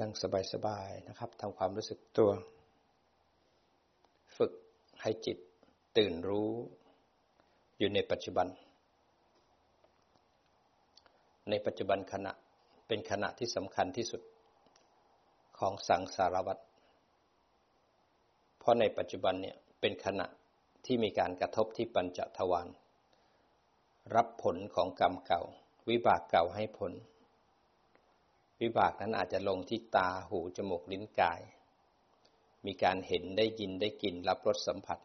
นั่งสบายๆนะครับทำความรู้สึกตัว ฝึกให้จิตตื่นรู้อยู่ในปัจจุบัน ในปัจจุบันขณะเป็นขณะที่สำคัญที่สุดของสังสารวัตรเพราะในปัจจุบันเนี่ยเป็นขณะที่มีการกระทบที่ปัญจทวารรับผลของกรรมเก่า วิบากเก่าให้ผล วิบากนั้นอาจจะลงที่ตาหูจมูกลิ้นกาย มีการเห็นได้ยินได้กลิ่นรับรสสัมผัส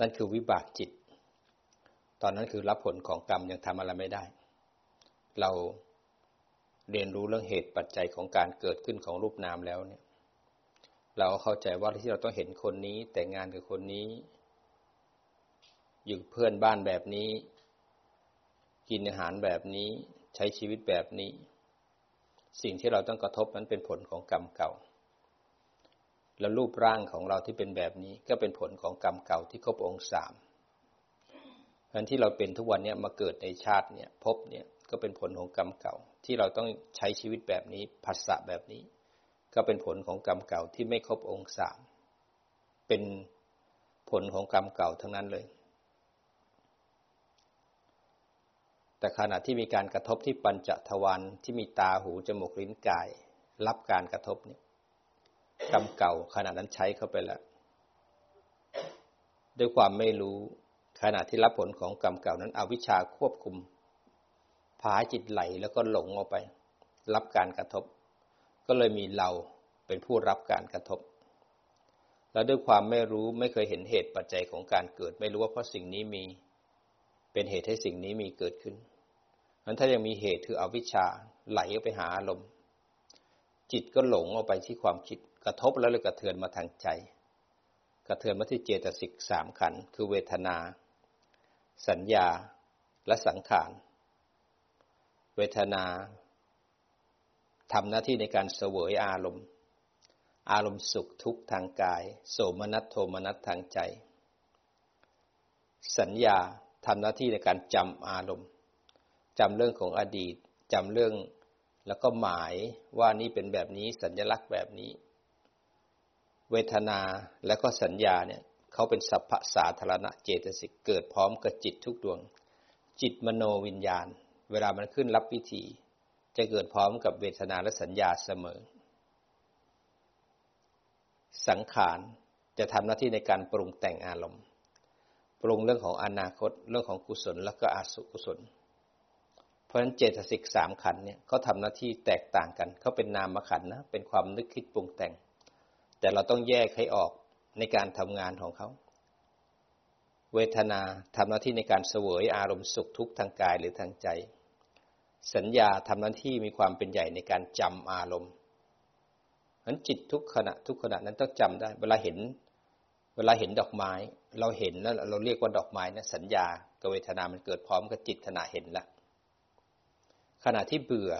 นั่นคือวิบากจิต ตอนนั้นคือรับผลของกรรมยังทำอะไรไม่ได้ เราเรียนรู้เรื่องเหตุปัจจัยของการเกิดขึ้นของรูปนามแล้วเนี่ย เราเข้าใจว่าที่เราต้องเห็นคนนี้ แต่งงานกับคนนี้ อยู่เพื่อนบ้านแบบนี้ กินอาหารแบบนี้ ใช้ชีวิตแบบนี้ สิ่งที่เราต้องกระทบนั้นเป็นผลของกรรมเก่า แล้วรูปร่างของเราที่เป็นแบบนี้ก็เป็นผลของกรรมเก่าที่ครบองค์สามเพราะที่เราเป็นทุกวันนี้มาเกิดในชาติเนี่ยพบเนี่ยก็เป็นผลของกรรมเก่า ที่เราต้องใช้ชีวิตแบบนี้ภาษะแบบนี้ ก็เป็นผลของกรรมเก่าที่ไม่ครบองค์สามเป็นผลของกรรมเก่าทั้งนั้นเลย แต่ขณะที่มีการกระทบที่ปัญจทวารที่มีตาหูจมูกลิ้นกาย รับการกระทบนี้กรรมเก่าขณะนั้นใช้เข้าไปแล้วด้วยความไม่รู้ขณะที่รับผลของกรรมเก่านั้นอวิชชาควบคุมพาจิตไหลแล้วก็หลงออกไป รับการกระทบ ก็เลยมีเราเป็นผู้รับการกระทบ แล้วด้วยความไม่รู้ไม่เคยเห็นเหตุปัจจัยของการเกิด ไม่รู้ว่าเพราะสิ่งนี้มีเป็นเหตุให้สิ่งนี้มีเกิดขึ้น นั้นถ้ายังมีเหตุคืออวิชชาไหลไปหาอารมณ์ จิตก็หลงออกไปที่ความคิดกระทบแล้วเลยกระเทือนมาทางใจ กระเทือนมาที่เจตสิกสามขันคือเวทนา สัญญาและสังขาร เวทนาทำหน้าที่ในการเสวยอารมณ์ อารมณ์สุขทุกข์ทางกาย โสมนัสโทมนัสทางใจ สัญญาทำหน้าที่ในการจำอารมณ์ จำเรื่องของอดีตจำเรื่องแล้วก็หมายว่านี่เป็นแบบนี้สัญลักษณ์แบบนี้ เวทนาและก็สัญญาเนี่ยเขาเป็นสัพพสาธารณะเจตสิกเกิดพร้อมกับจิตทุกดวง จิตมโนวิญญาณ เวลามันขึ้นรับพิธีจะเกิดพร้อมกับเวทนาและสัญญาเสมอ สังขารจะทำหน้าที่ในการปรุงแต่งอารมณ์ ปรุงเรื่องของอนาคต เรื่องของกุศล แล้วก็อสุกุศล เพราะฉะนั้นเจตสิกสามขันเนี่ยเขาทำหน้าที่แตกต่างกันเขาเป็นนามขันนะเป็นความนึกคิดปรุงแต่ง แต่เราต้องแยกให้ออกในการทำงานของเขา เวทนาทำหน้าที่ในการเสวยอารมณ์สุขทุกข์ทางกายหรือทางใจ สัญญาทำหน้าที่มีความเป็นใหญ่ในการจำอารมณ์นั้นจิตทุกขณะทุกขณะนั้นต้องจำได้ เวลาเห็น เวลาเห็นดอกไม้ เราเห็นแล้วเราเรียกว่าดอกไม้นะสัญญากับเวทนามันเกิดพร้อมกับจิตขณะเห็นละ ขณะที่เบื่อ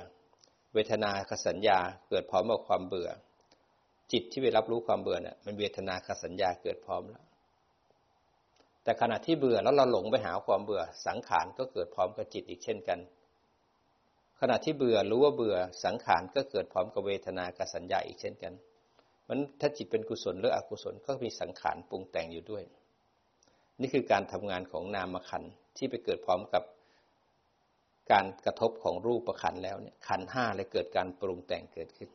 เวทนากับสัญญาเกิดพร้อมกับความเบื่อ จิตที่ไปรับรู้ความเบื่อเนี่ยมันเวทนากับสัญญาเกิดพร้อมแล้ว แต่ขณะที่เบื่อแล้วเราหลงไปหาความเบื่อ สังขารก็เกิดพร้อมกับจิตอีกเช่นกัน ขณะที่เบื่อรู้ว่าเบื่อสังขารก็เกิดพร้อมกับเวทนากับสัญญาอีกเช่นกันมันถ้าจิตเป็นกุศลหรืออกุศลก็มีสังขารปรุงแต่งอยู่ด้วย นี่คือการทำงานของนามขันที่ไปเกิดพร้อมกับ การกระทบของรูปประขันแล้วเนี่ยขันห้าเลยเกิดการปรุงแต่งเกิดขึ้น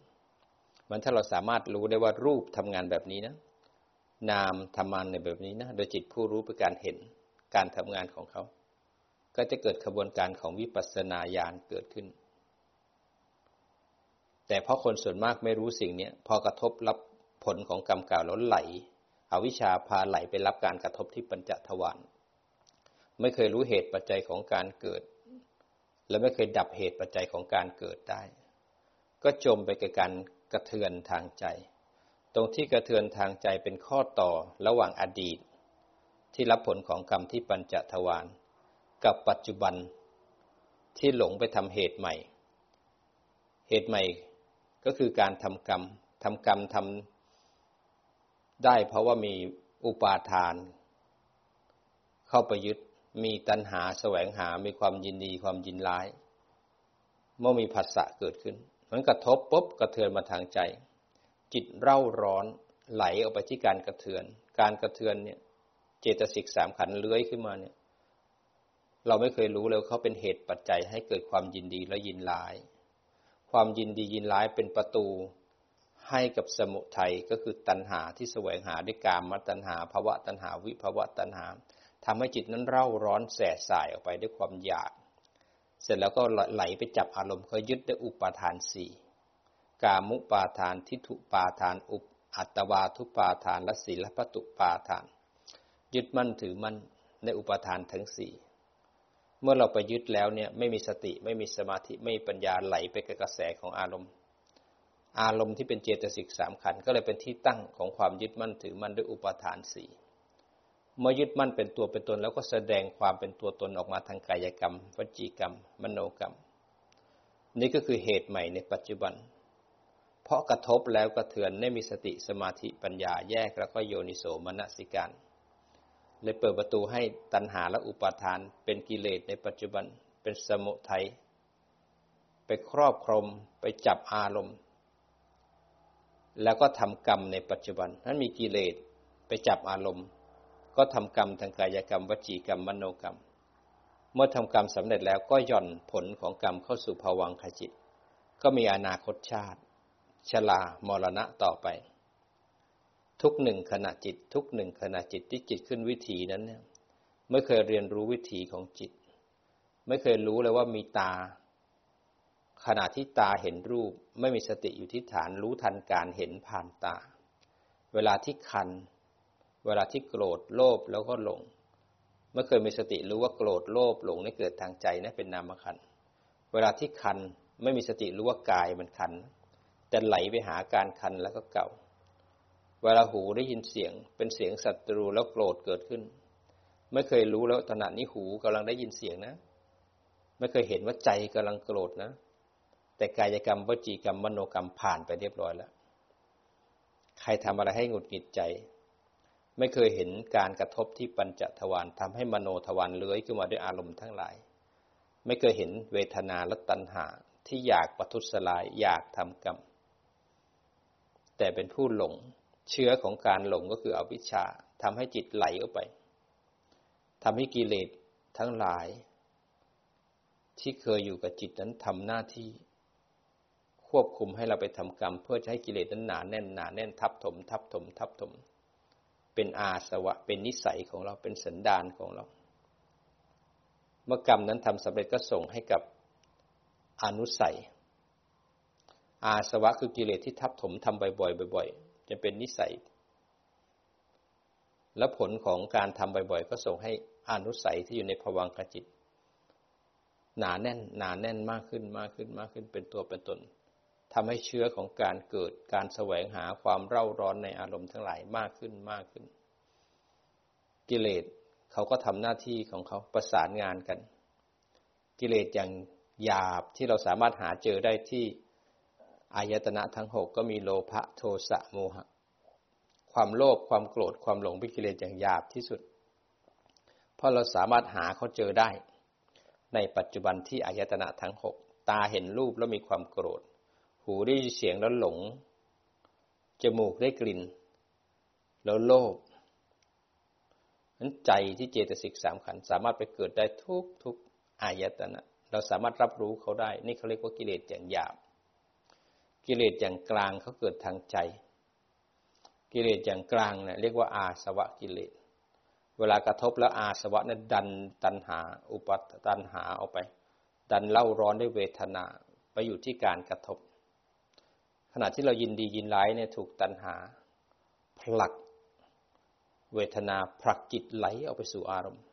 มันถ้าเราสามารถรู้ได้ว่ารูปทำงานแบบนี้นะ นามทำงานในแบบนี้นะ โดยจิตผู้รู้เป็นการเห็นการทำงานของเขา ก็จะเกิดขบวนการของวิปัสสนาญาณเกิดขึ้น แต่เพราะคนส่วนมากไม่รู้สิ่งนี้พอกระทบรับผลของกรรมเก่าแล้วไหลอวิชชาพาไหลไปรับการกระทบที่ปัญจทวารไม่เคยรู้เหตุปัจจัยของการเกิด และไม่เคยดับเหตุปัจจัยของการเกิดได้ ก็จมไปกับการกระเทือนทางใจ ตรงที่กระเทือนทางใจเป็นข้อต่อระหว่างอดีต ที่รับผลของกรรมที่ปัญจทวารกับปัจจุบันที่หลงไปทำเหตุใหม่ เหตุใหม่ก็คือการทำกรรมทำกรรมทำได้เพราะว่ามีอุปาทาน เข้าไปยึด มีตัณหาแสวงหา มีความยินดีความยินร้าย เมื่อมีผัสสะเกิดขึ้น มันกระทบปุ๊บกระเทือนมาทางใจ จิตเร่าร้อนไหลออกไปที่การกระเทือน การกระเทือนเนี่ย เจตสิกสามขันเลื้อยขึ้นมาเนี่ย เราไม่เคยรู้เลยเขาเป็นเหตุปัจจัยให้เกิดความยินดีและยินร้าย ความยินดียินร้ายเป็นประตูให้กับสมุทัยก็คือตัณหาที่แสวงหาด้วยกามตัณหาภาวะตัณหาวิภาวะตัณหา ทำให้จิตนั้นเร่าร้อนแสบสายออกไปด้วยความอยาก เสร็จแล้วก็ไหลไปจับอารมณ์เขายึดด้วยอุปาทานสี่กามุปาทานทิฏฐุปาทานอุปอัตวาทุปาทานและศีลพัตุปาทาน ยึดมั่นถือมั่นในอุปาทานทั้งสี่เมื่อเราไปยึดแล้วเนี่ยไม่มีสติไม่มีสมาธิไม่มีปัญญาไหลไปกับกระแสของอารมณ์ อารมณ์ที่เป็นเจตสิกสามขันก็เลยเป็นที่ตั้งของความยึดมั่นถือมั่นด้วยอุปาทานสี่ เมื่อยึดมั่นเป็นตัวเป็นตน แล้วก็แสดงความเป็นตัวตนออกมาทางกายกรรม วจีกรรม มโนกรรม นี่ก็คือเหตุใหม่ในปัจจุบัน เพราะกระทบแล้วกระเทือนไม่มีสติสมาธิปัญญาแยกแล้วก็โยนิโสมนสิการเลยเปิดประตูให้ตัณหาและอุปาทานเป็นกิเลสในปัจจุบันเป็นสมุทัยไปครอบครมไปจับอารมณ์ แล้วก็ทำกรรมในปัจจุบันนั้นมีกิเลสไปจับอารมณ์ ก็ทำกรรมทางกายกรรม วจีกรรมมโนกรรม เมื่อทำกรรมสำเร็จแล้วก็ย่อนผลของกรรมเข้าสู่ภวังคจิต ก็มีอนาคตชาติ ชลามรณะต่อไป ทุกหนึ่งขณะจิต ทุกหนึ่งขณะจิตที่จิตขึ้นวิถีนั้นเนี่ยไม่เคยเรียนรู้วิถีของจิต ไม่เคยรู้เลยว่ามีตา ขณะที่ตาเห็นรูป ไม่มีสติอยู่ที่ฐานรู้ทันการเห็นผ่านตา เวลาที่คัน เวลาที่โกรธโลภแล้วก็หลง เมื่อเคยมีสติรู้ว่าโกรธโลภหลงนี่เกิดทางใจนะเป็นนามขัน เวลาที่คันไม่มีสติรู้ว่ากายมันคัน แต่ไหลไปหาการคันแล้วก็เก่า เวลาหูได้ยินเสียงเป็นเสียงศัตรูแล้วโกรธเกิดขึ้น ไม่เคยรู้แล้วขณะนี้หูกำลังได้ยินเสียงนะ ไม่เคยเห็นว่าใจกำลังโกรธนะ แต่กายกรรมวจีกรรมมโนกรรมผ่านไปเรียบร้อยแล้ว ใครทำอะไรให้หงุดหงิดใจ ไม่เคยเห็นการกระทบที่ปัญจทวารทำให้มโนทวารเลื้อยขึ้นมาด้วยอารมณ์ทั้งหลาย ไม่เคยเห็นเวทนาและตัณหาที่อยากประทุษลายอยากทำกรรม แต่เป็นผู้หลงเชื้อของการหลงก็คืออวิชชาทำให้จิตไหลออกไปทำให้กิเลสทั้งหลาย ที่เคยอยู่กับจิตนั้นทำหน้าที่ ควบคุมให้เราไปทำกรรม เพื่อจะให้กิเลสนั้นหนาแน่นหนาแน่นทับถม ทับถมทับถม เป็นอาสวะ เป็นนิสัยของเราเป็นสันดานของเรา เมื่อกรรมนั้นทำสำเร็จก็ส่งให้กับอนุสัย อาสวะคือกิเลสที่ทับถมทำบ่อยๆบ่อยๆจะเป็นนิสัย และผลของการทำบ่อยๆ ก็ส่งให้อนุสัยที่อยู่ในภวังคจิต หนาแน่นหนาแน่นมากขึ้นมากขึ้นมากขึ้นเป็นตัวเป็นตน ทำให้เชื้อของการเกิดการแสวงหาความเร่าร้อนในอารมณ์ทั้งหลายมากขึ้นมากขึ้น กิเลสเขาก็ทำหน้าที่ของเขาประสานงานกัน กิเลสอย่างหยาบที่เราสามารถหาเจอได้ที่อายตนะทั้งหกก็มีโลภะโทสะโมหะ ความโลภความโกรธความหลงเป็นกิเลสอย่างหยาบที่สุด เพราะเราสามารถหาเขาเจอได้ ในปัจจุบันที่อายตนะทั้งหกตาเห็นรูปแล้วมีความโกรธ หูได้ยินเสียงแล้วหลง จมูกได้กลิ่น แล้วโลภนั้นใจที่เจตสิกสามขันสามารถไปเกิดได้ทุกทุกอายตนะ เราสามารถรับรู้เขาได้ นี่เขาเรียกว่ากิเลสอย่างหยาบ กิเลสอย่างกลางเขาเกิดทางใจ กิเลสอย่างกลางเนี่ยเรียกว่าอาสวะกิเลส เวลากระทบแล้วอาสวะนั้นดันตันหา อุปตันหาออกไป ดันเล่าร้อนด้วยเวทนาไปอยู่ที่การกระทบ ขณะที่เรายินดียินร้ายเนี่ยถูกตัณหา ผลัก เวทนาผลักจิตไหลออกไปสู่อารมณ์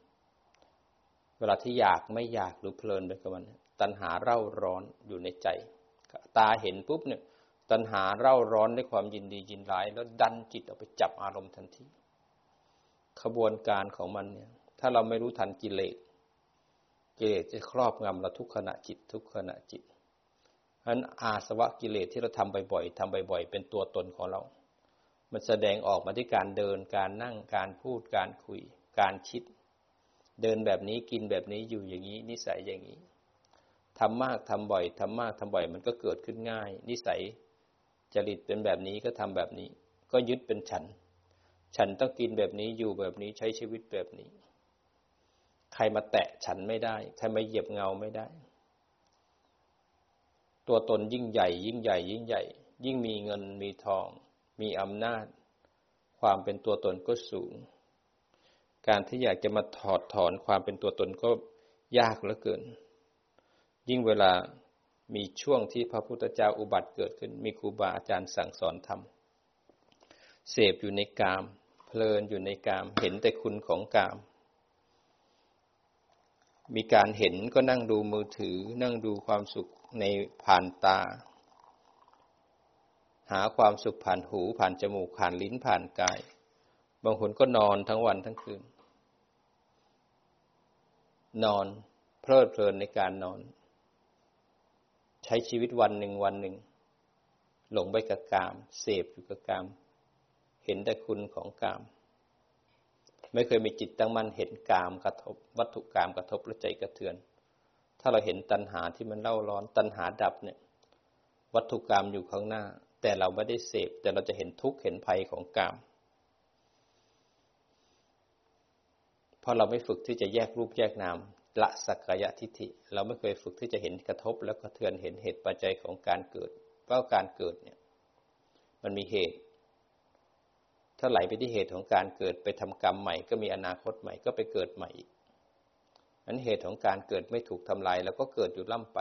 เวลาที่อยากไม่อยากหรือเพลินไปกับมันตัณหาเร่าร้อนอยู่ในใจ ตาเห็นปุ๊บเนี่ย ตัณหาเร่าร้อนด้วยความยินดียินร้าย แล้วดันจิตออกไปจับอารมณ์ทันทีขบวนการของมันเนี่ย ถ้าเราไม่รู้ทันกิเลสกิเลสจะครอบงำเราทุกขณะจิตทุกขณะจิต ฉะนั้นอาสวะกิเลสที่เราทำบ่อยๆทำบ่อยๆ เป็นตัวตนของเรา มันแสดงออกมาที่การเดิน การนั่ง การพูด การคุย การคิด เดินแบบนี้ กินแบบนี้ อยู่อย่างนี้ นิสัยอย่างนี้พทำมากทำบ่อยทำมากทำบ่อย มันก็เกิดขึ้นง่าย นิสัยจริตเป็นแบบนี้ก็ทำแบบนี้ ก็ยึดเป็นฉัน ฉันต้องกินแบบนี้ อยู่แบบนี้ ใช้ชีวิตแบบนี้ ใครมาแตะฉันไม่ได้ ใครมาเหยียบเงาไม่ได้ ตัวตนยิ่งใหญ่ ยิ่งใหญ่ ยิ่งใหญ่ ยิ่งมีเงินมีทอง มีอำนาจ ความเป็นตัวตนก็สูง การที่อยากจะมาถอดถอนความเป็นตัวตนก็ยากเหลือเกิน ยิ่งเวลามีช่วงที่พระพุทธเจ้าอุบัติเกิดขึ้น มีครูบาอาจารย์สั่งสอนธรรมเสพอยู่ในกาม เพลินอยู่ในกาม เห็นแต่คุณของกาม มีการเห็นก็นั่งดูมือถือ นั่งดูความสุข ในผ่านตา หาความสุขผ่านหูผ่านจมูกผ่านลิ้นผ่านกาย บางคนก็นอนทั้งวันทั้งคืน นอนเพลิดเพลินในการนอน ใช้ชีวิตวันหนึ่งวันหนึ่ง หลงไปกับกาม เสพอยู่กับกาม เห็นแต่คุณของกาม ไม่เคยมีจิตตั้งมั่นเห็นกามกระทบ วัตถุกามกระทบและใจกระเทือน ถ้าเราเห็นตัณหาที่มันเล่าร้อน ตัณหาดับเนี่ย วัตถุกามอยู่ข้างหน้า แต่เราไม่ได้เสพ แต่เราจะเห็นทุกข์เห็นภัยของกามเพราะเราไม่ฝึกที่จะแยกรูปแยกนามละสักกายทิฏฐิ เราไม่เคยฝึกที่จะเห็นกระทบ แล้วก็เทือนเห็นเหตุปัจจัยของการเกิด เพราะการเกิดเนี่ย มันมีเหตุ ถ้าไหลไปที่เหตุของการเกิดไปทำกรรมใหม่ ก็มีอนาคตใหม่ก็ไปเกิดใหม่อีก นั้นเหตุของการเกิดไม่ถูกทำลาย แล้วก็เกิดอยู่ล่ำไป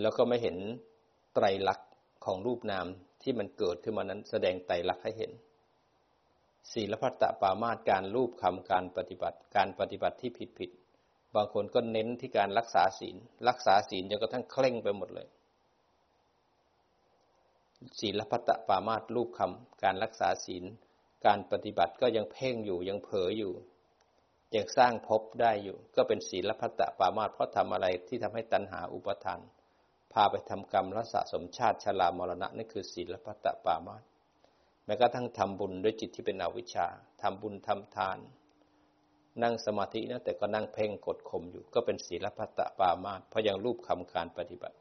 แล้วก็ไม่เห็นไตรลักษณ์ของรูปนามที่มันเกิดขึ้นมานั้น แสดงไตรลักษณ์ให้เห็นศีลพัตตปามาตการรูปคำการปฏิบัติ การปฏิบัติที่ผิดผิดบางคนก็เน้นที่การรักษาศีล รักษาศีลจนกระทั่งเคร่งไปหมดเลยศีลพัตตปามาตรูปคำการรักษาศีล การปฏิบัติก็ยังเพ่งอยู่ยังเผลออยู่ ยังสร้างภพได้อยู่ ก็เป็นศีลพัตตปามาตเพราะทำอะไรที่ทำให้ตัณหาอุปทาน พาไปทำกรรมและสะสมชาติชรามรณะนั่นคือศีลพัตตปามาตแม้กระทั่งทำบุญด้วยจิตที่เป็นอวิชชาทำบุญทำทาน นั่งสมาธินะแต่ก็นั่งเพ่งกดข่มอยู่ ก็เป็นศีลพัตตปามาเพราะยังรูปคำการปฏิบัติ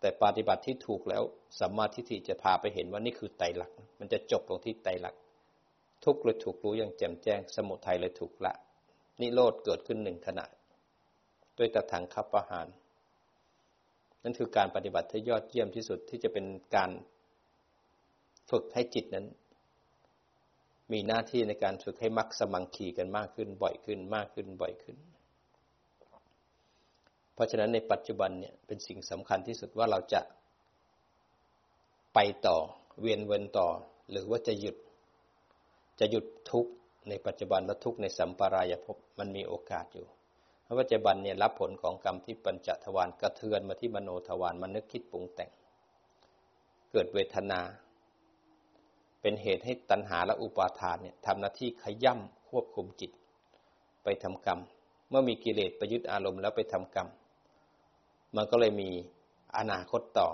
แต่ปฏิบัติที่ถูกแล้วสัมมาทิฏฐิจะพาไปเห็นว่านี่คือไตรลักษณ์มันจะจบตรงที่ไตรลักษณ์ทุกเลยถูกรู้อย่างแจ่มแจ้ง สมุทัยเลยถูกละ นิโรธเกิดขึ้นหนึ่งขณะ ด้วยตะทางคับประหาร นั่นคือการปฏิบัติที่ยอดเยี่ยมที่สุดที่จะเป็นการฝึกให้จิตนั้น มีหน้าที่ในการฝึกให้มักสมังคีกันมากขึ้น บ่อยขึ้น มากขึ้นบ่อยขึ้น เพราะฉะนั้นในปัจจุบันเนี่ยเป็นสิ่งสำคัญที่สุดว่าเราจะไปต่อเวียนเวนต่อ หรือว่าจะหยุด จะหยุดทุก ในปัจจุบันและทุกในสัมปรายภพมันมีโอกาสอยู่เพราะปัจจุบันเนี่ยรับผลของกรรมที่ปัญจทวารกระเทือนมาที่มโนทวารมันนึกคิดปรุงแต่ง เกิดเวทนา เป็นเหตุให้ตัณหาและอุปาทานเนี่ยทำหน้าที่ขย่ำควบคุมจิต ไปทำกรรม เมื่อมีกิเลสประยุทธ์อารมณ์แล้วไปทำกรรม มันก็เลยมีอนาคตต่อ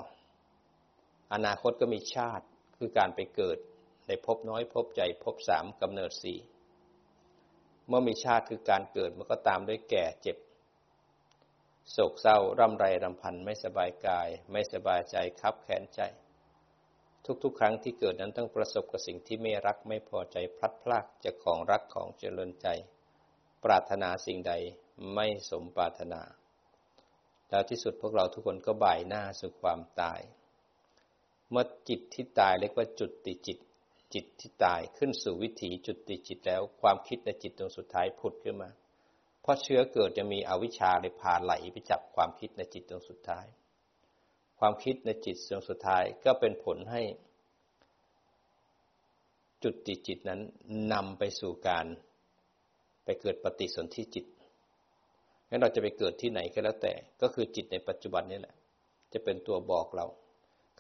อนาคตก็มีชาติคือการไปเกิดในภพน้อยภพใหญ่ภพสามกำเนิดสี่ เมื่อมีชาติคือการเกิดมันก็ตามด้วยแก่เจ็บ โศกเศร้าร่ำไรรำพันไม่สบายกาย ไม่สบายใจคับแขนใจ ทุกๆ ครั้งที่เกิดนั้นต้องประสบกับสิ่งที่ไม่รักไม่พอใจพลัดพรากจากของรักของเจริญใจ ปรารถนาสิ่งใดไม่สมปรารถนาแล้วที่สุดพวกเราทุกคนก็บ่ายหน้าสู่ความตาย เมื่อจิตที่ตายเรียกว่าจุดติจิต จิตที่ตายขึ้นสู่วิถีจุดติจิตแล้ว ความคิดในจิตตรงสุดท้ายผุดขึ้นมา เพราะเชื้อเกิดจะมีอวิชชาเลยพาไหลไปจับความคิดในจิตตรงสุดท้าย ความคิดในจิตดวงสุดท้ายก็เป็นผลให้ จุดติจิตนั้นนำไปสู่การไปเกิดปฏิสนธิจิตงั้นเราจะไปเกิดที่ไหนก็แล้วแต่ ก็คือจิตในปัจจุบันนี้แหละ จะเป็นตัวบอกเรา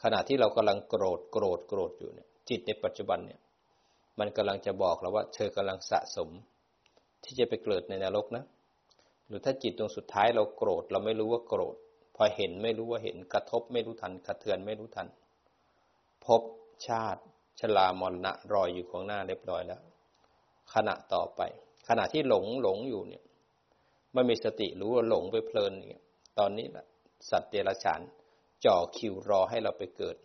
ขณะที่เรากำลังโกรธโกรธโกรธอยู่เนี่ย จิตในปัจจุบันเนี่ย มันกำลังจะบอกเราว่า เธอกำลังสะสม ที่จะไปเกิดในนรกนะ หรือถ้าจิตตรงสุดท้ายเราโกรธ เราไม่รู้ว่าโกรธ พอเห็นไม่รู้ว่าเห็นกระทบไม่รู้ทันกระเทือนไม่รู้ทัน พบชาติชลามรณะรอยอยู่ของหน้าเรียบร้อยแล้ว ขณะต่อไป ขณะที่หลงหลงอยู่เนี่ยไม่มีสติรู้ว่าหลงไปเพลินอย่างเงี้ยตอนนี้แหละสัตว์เดรัจฉานจ่อคิวรอให้เราไปเกิด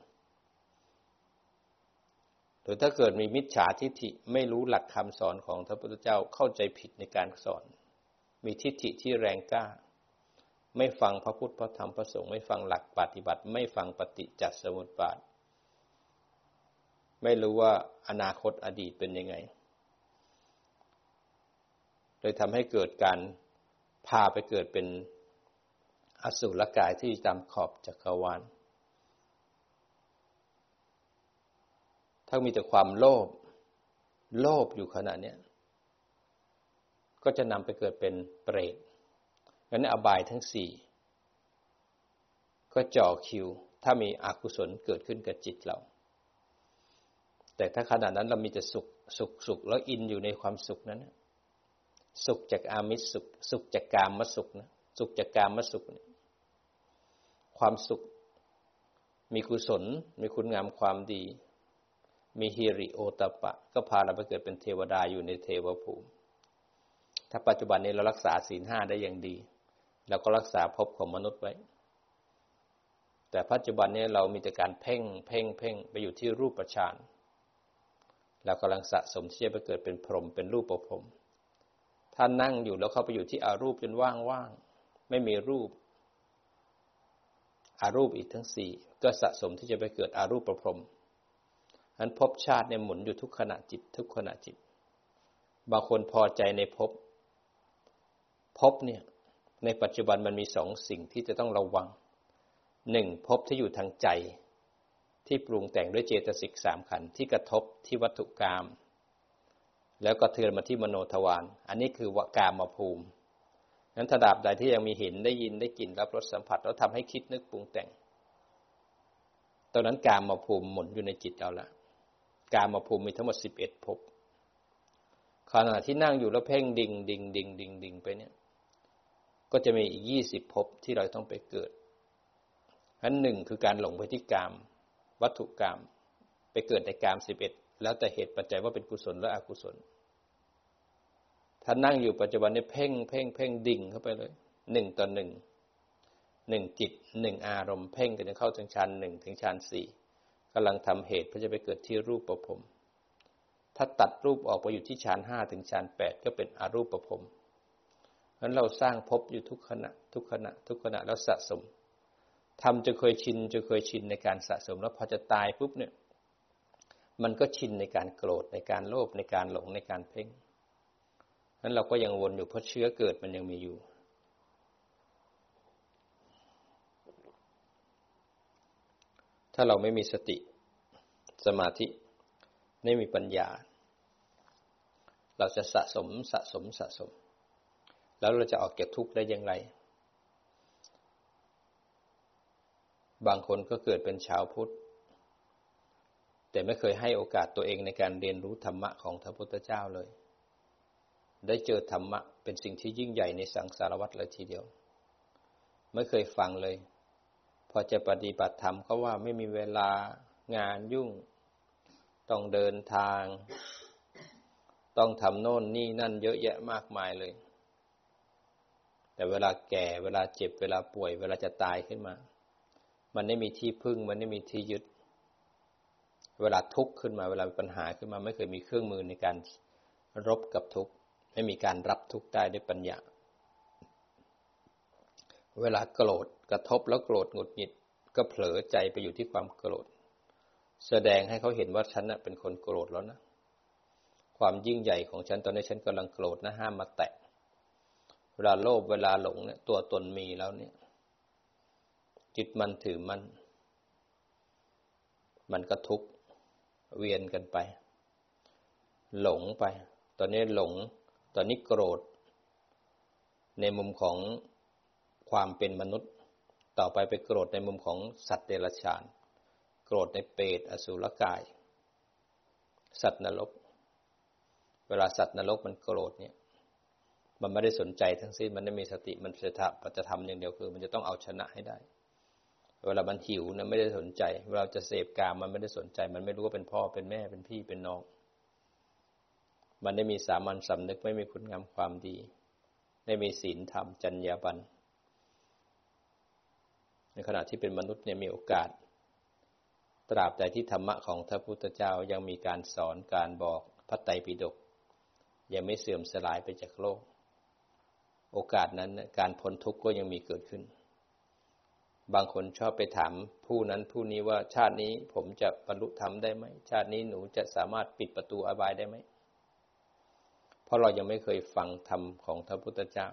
หรือถ้าเกิดมีมิจฉาทิฏฐิไม่รู้หลักคำสอนของพระพุทธเจ้าเข้าใจผิดในการสอน มีทิฏฐิที่แรงกล้า ไม่ฟังพระพุทธพระธรรมพระสงฆ์ไม่ฟังหลักปฏิบัติ ไม่ฟังปฏิจจสมุปบาท ไม่รู้ว่าอนาคตอดีตเป็นยังไงเลยทำให้เกิดการพาไปเกิดเป็นอสุรกายที่ตามขอบจักรวาล ถ้ามีแต่ความโลภโลภอยู่ขณะเนี้ยก็จะนำไปเกิดเป็นเปรตงั้นอบายทั้งสี่ก็จ่อคิว ถ้ามีอกุศลเกิดขึ้นกับจิตเรา แต่ถ้าขณะนั้นเรามีแต่สุขสุขสุขแล้วอินอยู่ในความสุขนั้น สุขจากอามิสุข สุขจากกามมสุขนะสุขจากกามมสุขเนี่ยความสุข มีกุศล มีคุณงามความดี มีฮิริโอตปะ ก็พาเราไปเกิดเป็นเทวดาอยู่ในเทวภูมิ ถ้าปัจจุบันนี้เรารักษาศีลห้าได้อย่างดีเราก็รักษาภพของมนุษย์ไว้ แต่ปัจจุบันนี้เรามีแต่การเพ่ง เพ่ง เพ่งไปอยู่ที่รูปประชานเรากำลังสะสมเชี่ยไปเกิดเป็นพรหมเป็นรูปประพรหมถ้านั่งอยู่แล้วเข้าไปอยู่ที่อารูปจนว่างๆไม่มีรูปอารูปอีกทั้งสี่ก็สะสมที่จะไปเกิดอารูปประพรม อันภพชาติเนี่ยหมุนอยู่ทุกขณะจิต ทุกขณะจิต บางคนพอใจในภพภพเนี่ย ในปัจจุบันมันมีสองสิ่งที่จะต้องระวังหนึ่งภพที่อยู่ทางใจ ที่ปรุงแต่งด้วยเจตสิกสามขันที่กระทบที่วัตถุกรรมแล้วก็เทือนมาที่มโนทวารอันนี้คือวกามภูมินั้นถ้าดาบใดที่ยังมีเห็นได้ยินได้กลิ่นรับรสสัมผัสแล้วทำให้คิดนึกปรุงแต่งตอนนั้นกามภูมิหมุนอยู่ในจิตเราละ กามมาภูมิมีทั้งหมดสิบเอ็ดภพขณะที่นั่งอยู่แล้วเพ่งดิ่งดิ่งดิ่งดิ่งดิ่งไปเนี่ย ก็จะมีอีกยี่สิบภพที่เราต้องไปเกิดอันหนึ่งคือการหลงไปที่กาม วัตถุกรรมไปเกิดในกามสิบเอ็ดแล้วแต่เหตุปัจจัยว่าเป็นกุศลและอกุศล ถ้านั่งอยู่ปัจจุบันนี้เพ่งเพ่งเพ่งดิ่งเข้าไปเลยหนึ่งต่อหนึ่งหนึ่งจิตหนึ่งอารมณ์เพ่งกันจะเข้าถึงฌานหนึ่งถึงฌานสี่ กำลังทำเหตุเพื่อจะไปเกิดที่รูปประพรมถ้าตัดรูปออกไปอยู่ที่ฌานห้าถึงฌานแปดก็เป็นอรูปประพรมเพราะเราสร้างภพอยู่ทุกขณะ ทุกขณะ ทุกขณะแล้วสะสมทำจะเคยชินจะเคยชินในการสะสม แล้วพอจะตายปุ๊บเนี่ย มันก็ชินในการโกรธในการโลภในการหลงในการเพ่งนั้นเราก็ยังวนอยู่เพราะเชื้อเกิดมันยังมีอยู่ ถ้าเราไม่มีสติสมาธิไม่มีปัญญา เราจะสะสมสะสมสะสม แล้วเราจะออกเก็บทุกข์ได้อย่างไร บางคนก็เกิดเป็นชาวพุทธ แต่ไม่เคยให้โอกาสตัวเองในการเรียนรู้ธรรมะของพระพุทธเจ้าเลย ได้เจอธรรมะเป็นสิ่งที่ยิ่งใหญ่ในสังสารวัฏเลยทีเดียว ไม่เคยฟังเลย พอจะปฏิบัติธรรมก็ว่าไม่มีเวลางานยุ่ง ต้องเดินทาง ต้องทำโน่นนี่นั่นเยอะแยะมากมายเลย แต่เวลาแก่เวลาเจ็บเวลาป่วย เวลาจะตายขึ้นมา มันไม่มีที่พึ่ง มันไม่มีที่ยึด เวลาทุกข์ขึ้นมา เวลาปัญหาขึ้นมา ไม่เคยมีเครื่องมือในการรบกับทุกข์ ไม่มีการรับทุกข์ได้ด้วยปัญญา เวลาโกรธกระทบแล้วโกรธหงุดหงิด ก็เผลอใจไปอยู่ที่ความโกรธ แสดงให้เขาเห็นว่าฉันน่ะเป็นคนโกรธแล้วนะ ความยิ่งใหญ่ของฉันตอนนี้ฉันกำลังโกรธนะห้ามมาแตะ เวลาโลภเวลาหลงเนี่ยตัวตนมีแล้วเนี่ย จิตมันถือมัน มันก็ทุกเวียนกันไป หลงไป ตอนนี้หลง ตอนนี้โกรธ ในมุมของความเป็นมนุษย์ ต่อไปไปโกรธในมุมของสัตว์เดรัจฉาน โกรธในเปรตอสุรกาย สัตว์นรก เวลาสัตว์นรกมันโกรธเนี่ย มันไม่ได้สนใจทั้งสิ้น มันไม่มีสติ มันจะทำจะทำอย่างเดียวคือ มันจะต้องเอาชนะให้ได้ เวลามันหิวนะไม่ได้สนใจ เวลาจะเสพกามมันไม่ได้สนใจ มันไม่รู้ว่าเป็นพ่อ เป็นแม่ เป็นพี่ เป็นน้อง มันได้มีสามัญสำนึก ไม่มีคุณงามความดีได้มีศีลธรรมจัญญาบัน ในขณะที่เป็นมนุษย์เนี่ยมีโอกาส ตราบใดที่ธรรมะของพระพุทธเจ้ายังมีการสอนการบอกพระไตรปิฎกยังไม่เสื่อมสลายไปจากโลก โอกาสนั้นการพ้นทุกข์ก็ยังมีเกิดขึ้น บางคนชอบไปถามผู้นั้นผู้นี้ว่าชาตินี้ผมจะบรรลุธรรมได้ไหม ชาตินี้หนูจะสามารถปิดประตูอบายได้ไหม เพราะเรายังไม่เคยฟังธรรมของพระพุทธเจ้า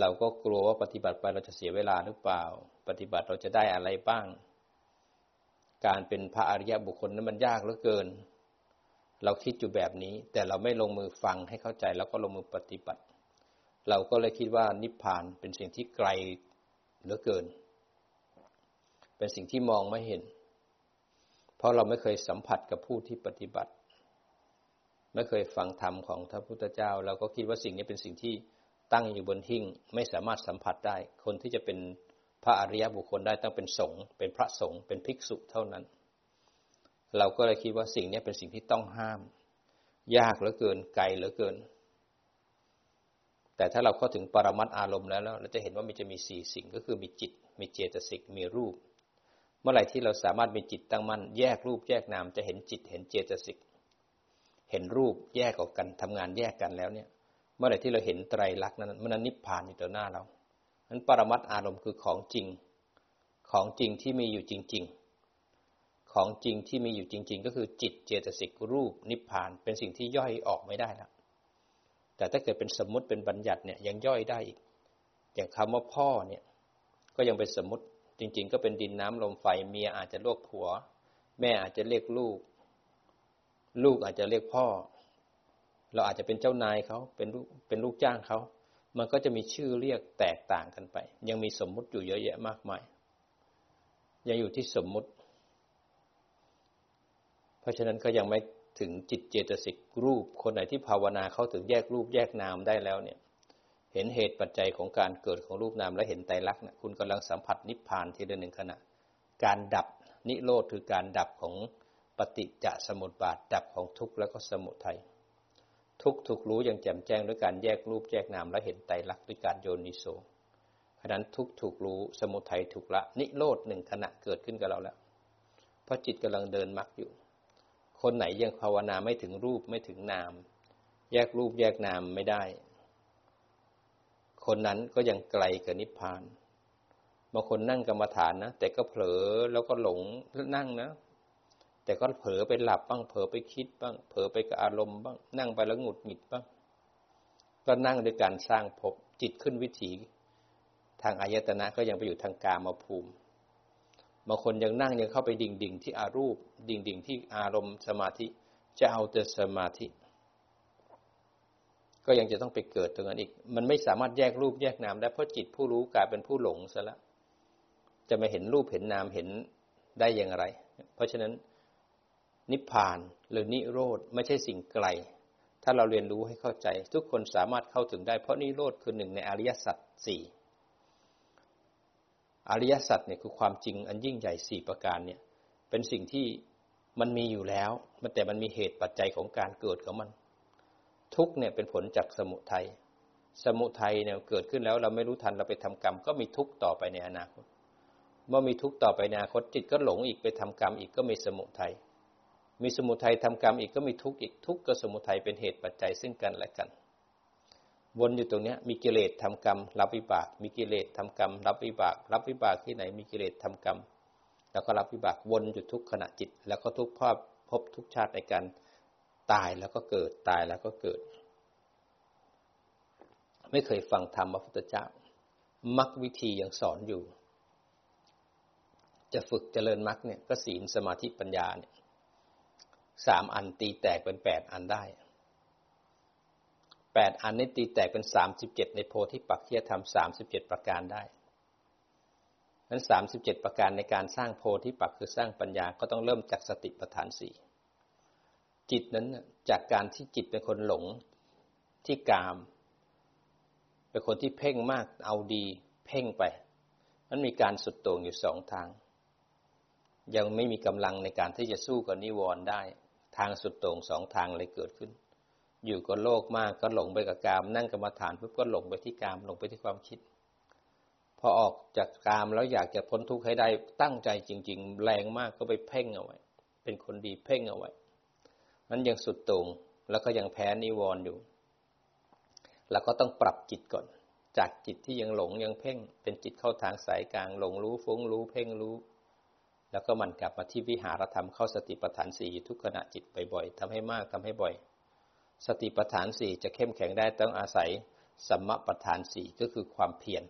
เราก็กลัวว่าปฏิบัติไปเราจะเสียเวลาหรือเปล่า ปฏิบัติเราจะได้อะไรบ้าง การเป็นพระอริยบุคคลนั้นมันยากเหลือเกิน เราคิดอยู่แบบนี้ แต่เราไม่ลงมือฟังให้เข้าใจแล้วก็ลงมือปฏิบัติ เราก็เลยคิดว่านิพพานเป็นสิ่งที่ไกลเหลือเกิน เป็นสิ่งที่มองไม่เห็น เพราะเราไม่เคยสัมผัสกับผู้ที่ปฏิบัติ ไม่เคยฟังธรรมของพระพุทธเจ้า เราก็คิดว่าสิ่งนี้เป็นสิ่งที่ ตั้งอยู่บนหิ้งไม่สามารถสัมผัสได้ คนที่จะเป็นพระอริยบุคคลได้ต้องเป็นสงฆ์เป็นพระสงฆ์เป็นภิกษุเท่านั้น เราก็เลยคิดว่าสิ่งนี้เป็นสิ่งที่ต้องห้าม ยากเหลือเกินไกลเหลือเกิน แต่ถ้าเราเข้าถึงปรมัตอารมณ์แล้วเราจะเห็นว่ามันจะมีสี่สิ่งก็คือมีจิต มีเจตสิกมีรูป เมื่อไหร่ที่เราสามารถมีจิตตั้งมั่นแยกรูปแยกนามจะเห็นจิตเห็นเจตสิกเห็นรูปแยกออกกันทำงานแยกกันแล้วเนี่ย มื่อไหร่ที่เราเห็นไตรลักษณ์นั้นมันนิพพานอยู่ต่อหน้าเรานั้นปรมัตอารมณ์คือของจริง ของจริงที่มีอยู่จริง ๆ ของจริงที่มีอยู่จริง ๆ ก็คือจิตเจตสิกรูปนิพพานเป็นสิ่งที่ย่อยออกไม่ได้แล้วแต่ถ้าเกิดเป็นสมมติเป็นบัญญัติเนี่ยยังย่อยได้อีก อย่างคำว่าพ่อเนี่ยก็ยังเป็นสมมติจริง ๆ ก็เป็นดินน้ำลมไฟเมียอาจจะลวกผัว แม่อาจจะเรียกลูก ลูกอาจจะเรียกพ่อ เราอาจจะเป็นเจ้านายเขาเป็นลูกเป็นลูกจ้างเขา มันก็จะมีชื่อเรียกแตกต่างกันไป ยังมีสมมุติอยู่เยอะแยะมากมาย ยังอยู่ที่สมมุติ เพราะฉะนั้นก็ยังไม่ถึงจิตเจตสิกรูป คนไหนที่ภาวนาเขาถึงแยกรูปแยกนามได้แล้วเนี่ย เห็นเหตุปัจจัยของการเกิดของรูปนามและเห็นไตรลักษณ์นะคุณกำลังสัมผัสนิพพานทีละหนึ่งขณะ การดับนิโรธคือการดับของปฏิจจสมุปบาทดับของทุกข์แล้วก็สมุทัย ทุกถูกรู้อย่างแจ่มแจ้งด้วยการแยกรูปแยกนามและเห็นไตรลักษณ์ด้วยการโยนิโสขณะนั้นทุกถูกรู้สมุทัยถูกละ นิโรธหนึ่งขณะเกิดขึ้นกับเราแล้ว เพราะจิตกำลังเดินมรรคอยู่ คนไหนยังภาวนาไม่ถึงรูปไม่ถึงนาม แยกรูปแยกนามไม่ได้ คนนั้นก็ยังไกลกับนิพพานบางคนนั่งกรรมฐานนะแต่ก็เผลอแล้วก็หลงนั่งนะ แต่ก็เผลอไปหลับบ้างเผลอไปคิดบ้างเผลอไปกับอารมณ์บ้างนั่งไปแล้วหงุดหงิดบ้าง ก็นั่งด้วยการสร้างภพจิตขึ้นวิถีทางอายตนะก็ยังไปอยู่ทางกามาภูมิบางคนยังนั่งยังเข้าไปดิ่งดิ่งที่อารูป ดิ่งดิ่งที่อารมณ์สมาธิ จะเอาแต่สมาธิ ก็ยังจะต้องไปเกิดตรงนั้นอีก มันไม่สามารถแยกรูปแยกนามได้เพราะจิตผู้รู้กลายเป็นผู้หลงซะแล้วจะมาเห็นรูปเห็นนามเห็นได้อย่างไร เพราะฉะนั้น นิพพานหรือนิโรธไม่ใช่สิ่งไกล ถ้าเราเรียนรู้ให้เข้าใจ ทุกคนสามารถเข้าถึงได้เพราะนิโรธคือหนึ่งในอริยสัจสี่อริยสัจเนี่ยคือความจริงอันยิ่งใหญ่สี่ประการเนี่ยเป็นสิ่งที่มันมีอยู่แล้วแต่มันมีเหตุปัจจัยของการเกิดของมัน ทุกเนี่ยเป็นผลจากสมุทยัยสมุทัยเนี่ยเกิดขึ้นแล้วเราไม่รู้ทันเราไปทำกรรม ก็มีทุกต่อไปในอนาคต เมื่อมีทุกต่อไปในอนาคตจิตก็หลงอีกไปทำกรรมอีกก็มีสมุทัย มีสมุทัยทำกรรมอีกก็มีทุกข์อีกทุกข์กับสมุทัยเป็นเหตุปัจจัยซึ่งกันและกัน วนอยู่ตรงนี้มีกิเลสทำกรรม รับวิบาก มีกิเลสทำกรรม รับวิบาก รับวิบากที่ไหนมีกิเลสทำกรรม แล้วก็รับวิบากวนอยู่ทุกขณะจิต แล้วก็ทุกภาพพบทุกชาติในการตายแล้วก็เกิดตายแล้วก็เกิด ไม่เคยฟังธรรมพระพุทธเจ้ามักวิธียังสอนอยู่ จะฝึกเจริญมรรคเนี่ยก็ศีลสมาธิปัญญาเนี่ย สามอันตีแตกเป็นแปดอันได้แปดอันนี้ตีแตกเป็นสามสิบเจ็ดในโพธิปักขียธรรมสามสิบเจ็ดประการได้นั้นสามสิบเจ็ดประการในการสร้างโพธิปักคือสร้างปัญญาก็ต้องเริ่มจากสติปัฏฐานสี่จิตนั้นจากการที่จิตเป็นคนหลงที่กาม เป็นคนที่เพ่งมากเอาดีเพ่งไป มันมีการสุดโต่งอยู่สองทาง ยังไม่มีกำลังในการที่จะสู้กับนิวรณ์ได้ ทางสุดโต่งสองทางเลยเกิดขึ้น อยู่กับโลกมากก็หลงไปกับกาม นั่งกรรมฐานปุ๊บก็หลงไปที่กามหลงไปที่ความคิด พอออกจากกามแล้วอยากจะพ้นทุกข์ให้ได้ตั้งใจจริง ๆ แรงมากก็ไปเพ่งเอาไว้ เป็นคนดีเพ่งเอาไว้นั้นยังสุดตรงแล้วก็ยังแพ้นิวรณ์อยู่ แล้วก็ต้องปรับจิตก่อน จากจิตที่ยังหลงยังเพ่ง เป็นจิตเข้าทางสายกลางหลงรู้ฟุ้งรู้เพ่งรู้ แล้วก็มันกลับมาที่วิหารธรรมเข้าสติปัฏฐานสี่ทุกขณะจิตบ่อยๆทำให้มากทำให้บ่อย สติปัฏฐานสี่จะเข้มแข็งได้ต้องอาศัยสัมมาปัฏฐานสี่ก็คือความเพียร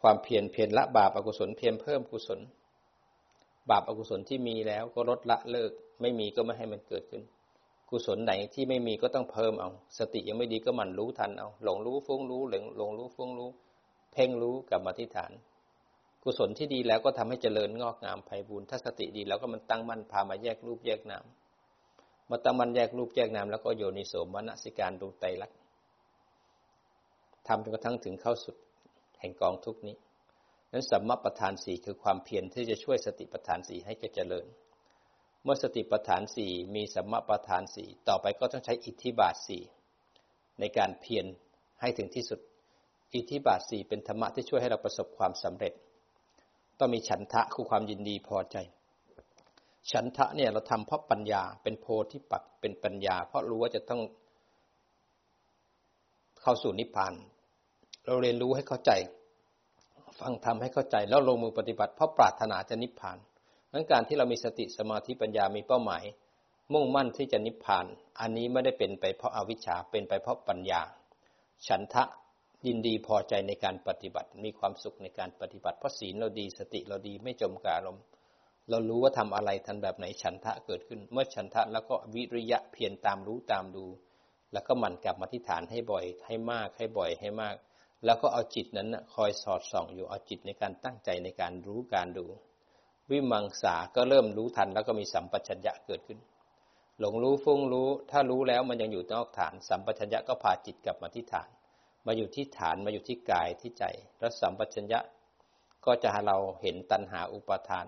ความเพียรเพียรละบาปอกุศลเพียรเพิ่มกุศล บาปอกุศลที่มีแล้วก็ลดละเลิก ไม่มีก็ไม่ให้มันเกิดขึ้น กุศลไหนที่ไม่มีก็ต้องเพิ่มเอา สติยังไม่ดีก็มันรู้ทันเอาหลงรู้ฟุ้งรู้หลงหลงรู้ฟุ้งรู้ เพ่งรู้กลับมาที่ฐาน กุศลที่ดีแล้วก็ทำให้เจริญงอกงามไพบูรณ์ถ้าสติดีแล้วก็มันตั้งมั่นพามาแยกรูปแยกนามมาตั้งมั่นแยกรูปแยกนามแล้วก็โยนิโสมนสิการดูไตรลักษณ์ทำจนกระทั่งถึงเข้าสุดแห่งกองทุกนี้นั้นสัมมาประธานสี่คือความเพียรที่จะช่วยสติปัฏฐานสี่ให้เจริญ เมื่อสติปัฏฐานสี่มีสัมมาปัฏฐานสี่ต่อไปก็ต้องใช้อิทธิบาทสี่ในการเพียรให้ถึงที่สุด อิทธิบาทสี่เป็นธรรมะที่ช่วยให้เราประสบความสำเร็จ ต้องมีฉันทะคือความยินดีพอใจ ฉันทะเนี่ยเราทำเพราะปัญญาเป็นโพธิปักเป็นปัญญา เพราะรู้ว่าจะต้องเข้าสู่นิพพาน เราเรียนรู้ให้เข้าใจ ฟังทำให้เข้าใจแล้วลงมือปฏิบัติเพราะปรารถนาจะนิพพานนั้นการที่เรามีสติสมาธิปัญญามีเป้าหมาย มุ่งมั่นที่จะนิพพาน อันนี้ไม่ได้เป็นไปเพราะอาวิชชาเป็นไปเพราะปัญญา ฉันทะ ยินดีพอใจในการปฏิบัติ มีความสุขในการปฏิบัติ เพราะศีลเราดีสติเราดีไม่จมกาลมเรารู้ว่าทำอะไรทันแบบไหนฉันทะเกิดขึ้น เมื่อฉันทะแล้วก็วิริยะเพียรตามรู้ตามดู แล้วก็มันกลับมาที่ฐานให้บ่อยให้มากให้บ่อยให้มาก แล้วก็เอาจิตนั้นคอยสอดส่องอยู่เอาจิตในการตั้งใจในการรู้การดู วิมังสาก็เริ่มรู้ทันแล้วก็มีสัมปชัญญะเกิดขึ้น หลงรู้ฟุ้งรู้ ถ้ารู้แล้วมันยังอยู่นอกฐาน สัมปชัญญะก็พาจิตกลับมาที่ฐาน มาอยู่ที่ฐานมาอยู่ที่กายที่ใจแล้วสัมปชัญญะ ก็จะให้เราเห็นตัณหาอุปาทาน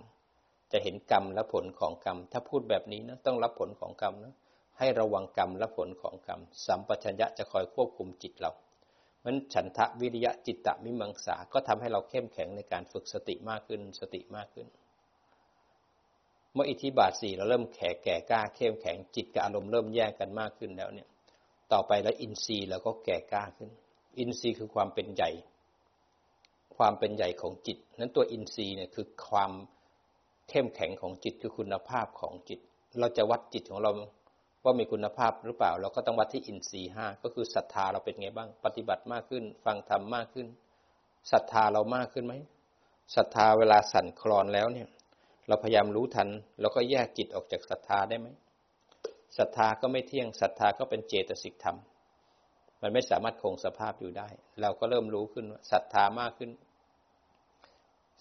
จะเห็นกรรมและผลของกรรม ถ้าพูดแบบนี้นะต้องรับผลของกรรมนะให้ระวังกรรมและผลของกรรม สัมปชัญญะจะคอยควบคุมจิตเรามันฉันทะวิริยะจิตตะมิมังสาก็ทำให้เราเข้มแข็งในการฝึกสติมากขึ้นสติมากขึ้น เมื่ออิทธิบาทสี่เราเริ่มแข็งแก่กล้าเข้มแข็งจิตกับอารมณ์เริ่มแยกกันมากขึ้นแล้วเนี่ย ต่อไปแล้วอินทรีย์เราก็แก่กล้าขึ้น อินทรีย์คือความเป็นใหญ่ ความเป็นใหญ่ของจิต นั้นตัวอินทรีย์เนี่ยคือความเข้มแข็งของจิตคือคุณภาพของจิต เราจะวัดจิตของเราว่ามีคุณภาพหรือเปล่า เราก็ต้องวัดที่อินทรีย์ห้าก็คือศรัทธาเราเป็นไงบ้าง ปฏิบัติมากขึ้น ฟังธรรมมากขึ้นศรัทธาเรามากขึ้นไหมศรัทธาเวลาสั่นคลอนแล้วเนี่ย เราพยายามรู้ทัน แล้วก็แยกจิตออกจากศรัทธาได้ไหมศรัทธาก็ไม่เที่ยงศรัทธาก็เป็นเจตสิกธรรม มันไม่สามารถคงสภาพอยู่ได้ เราก็เริ่มรู้ขึ้นว่าศรัทธามากขึ้น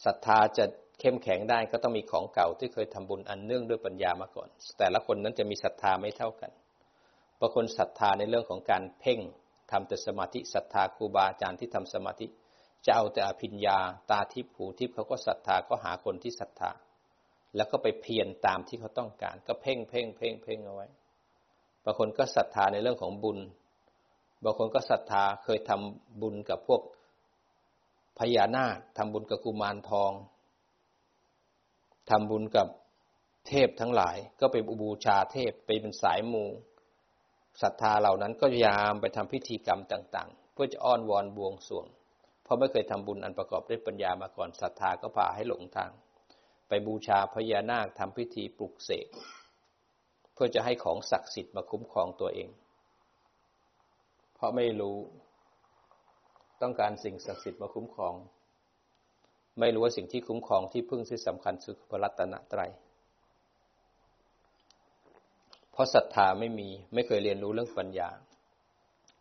ศรัทธาจะเข้มแข็งได้ก็ต้องมีของเก่าที่เคยทำบุญอันเนื่องด้วยปัญญามาก่อน แต่ละคนนั้นจะมีศรัทธาไม่เท่ากันบางคนศรัทธาในเรื่องของการเพ่งทำแต่สมาธิศรัทธาครูบาอาจารย์ที่ทำสมาธิจะเอาแต่อภิญญาตาทิพย์หูทิพย์เขาก็ศรัทธาก็หาคนที่ศรัทธา แล้วก็ไปเพียรตามที่เขาต้องการ ก็เพ่งเพ่งเพ่งเพ่งเอาไว้บางคนก็ศรัทธาในเรื่องของบุญ บางคนก็ศรัทธาเคยทำบุญกับพวกพญานาคทำบุญกับกุมารทองทำบุญกับเทพทั้งหลาย ก็ไปบูชาเทพไปเป็นสายมูศรัทธาเหล่านั้นก็พยายามไปทำพิธีกรรมต่าง ๆ เพื่อจะอ้อนวอนบวงสรวง เพราะไม่เคยทำบุญอันประกอบด้วยปัญญามาก่อนศรัทธาก็พาให้หลงทาง ไปบูชาพญานาคทำพิธีปลุกเสกเพื่อจะให้ของศักดิ์สิทธิ์มาคุ้มครองตัวเอง ราะไม่รู้ ต้องการสิ่งศักดิ์สิทธิ์มาคุ้มครอง ไม่รู้ว่าสิ่งที่คุ้มครองที่พึ่งที่สำคัญคือพระรัตนตรัยเพราะศรัทธาไม่มีไม่เคยเรียนรู้เรื่องปัญญา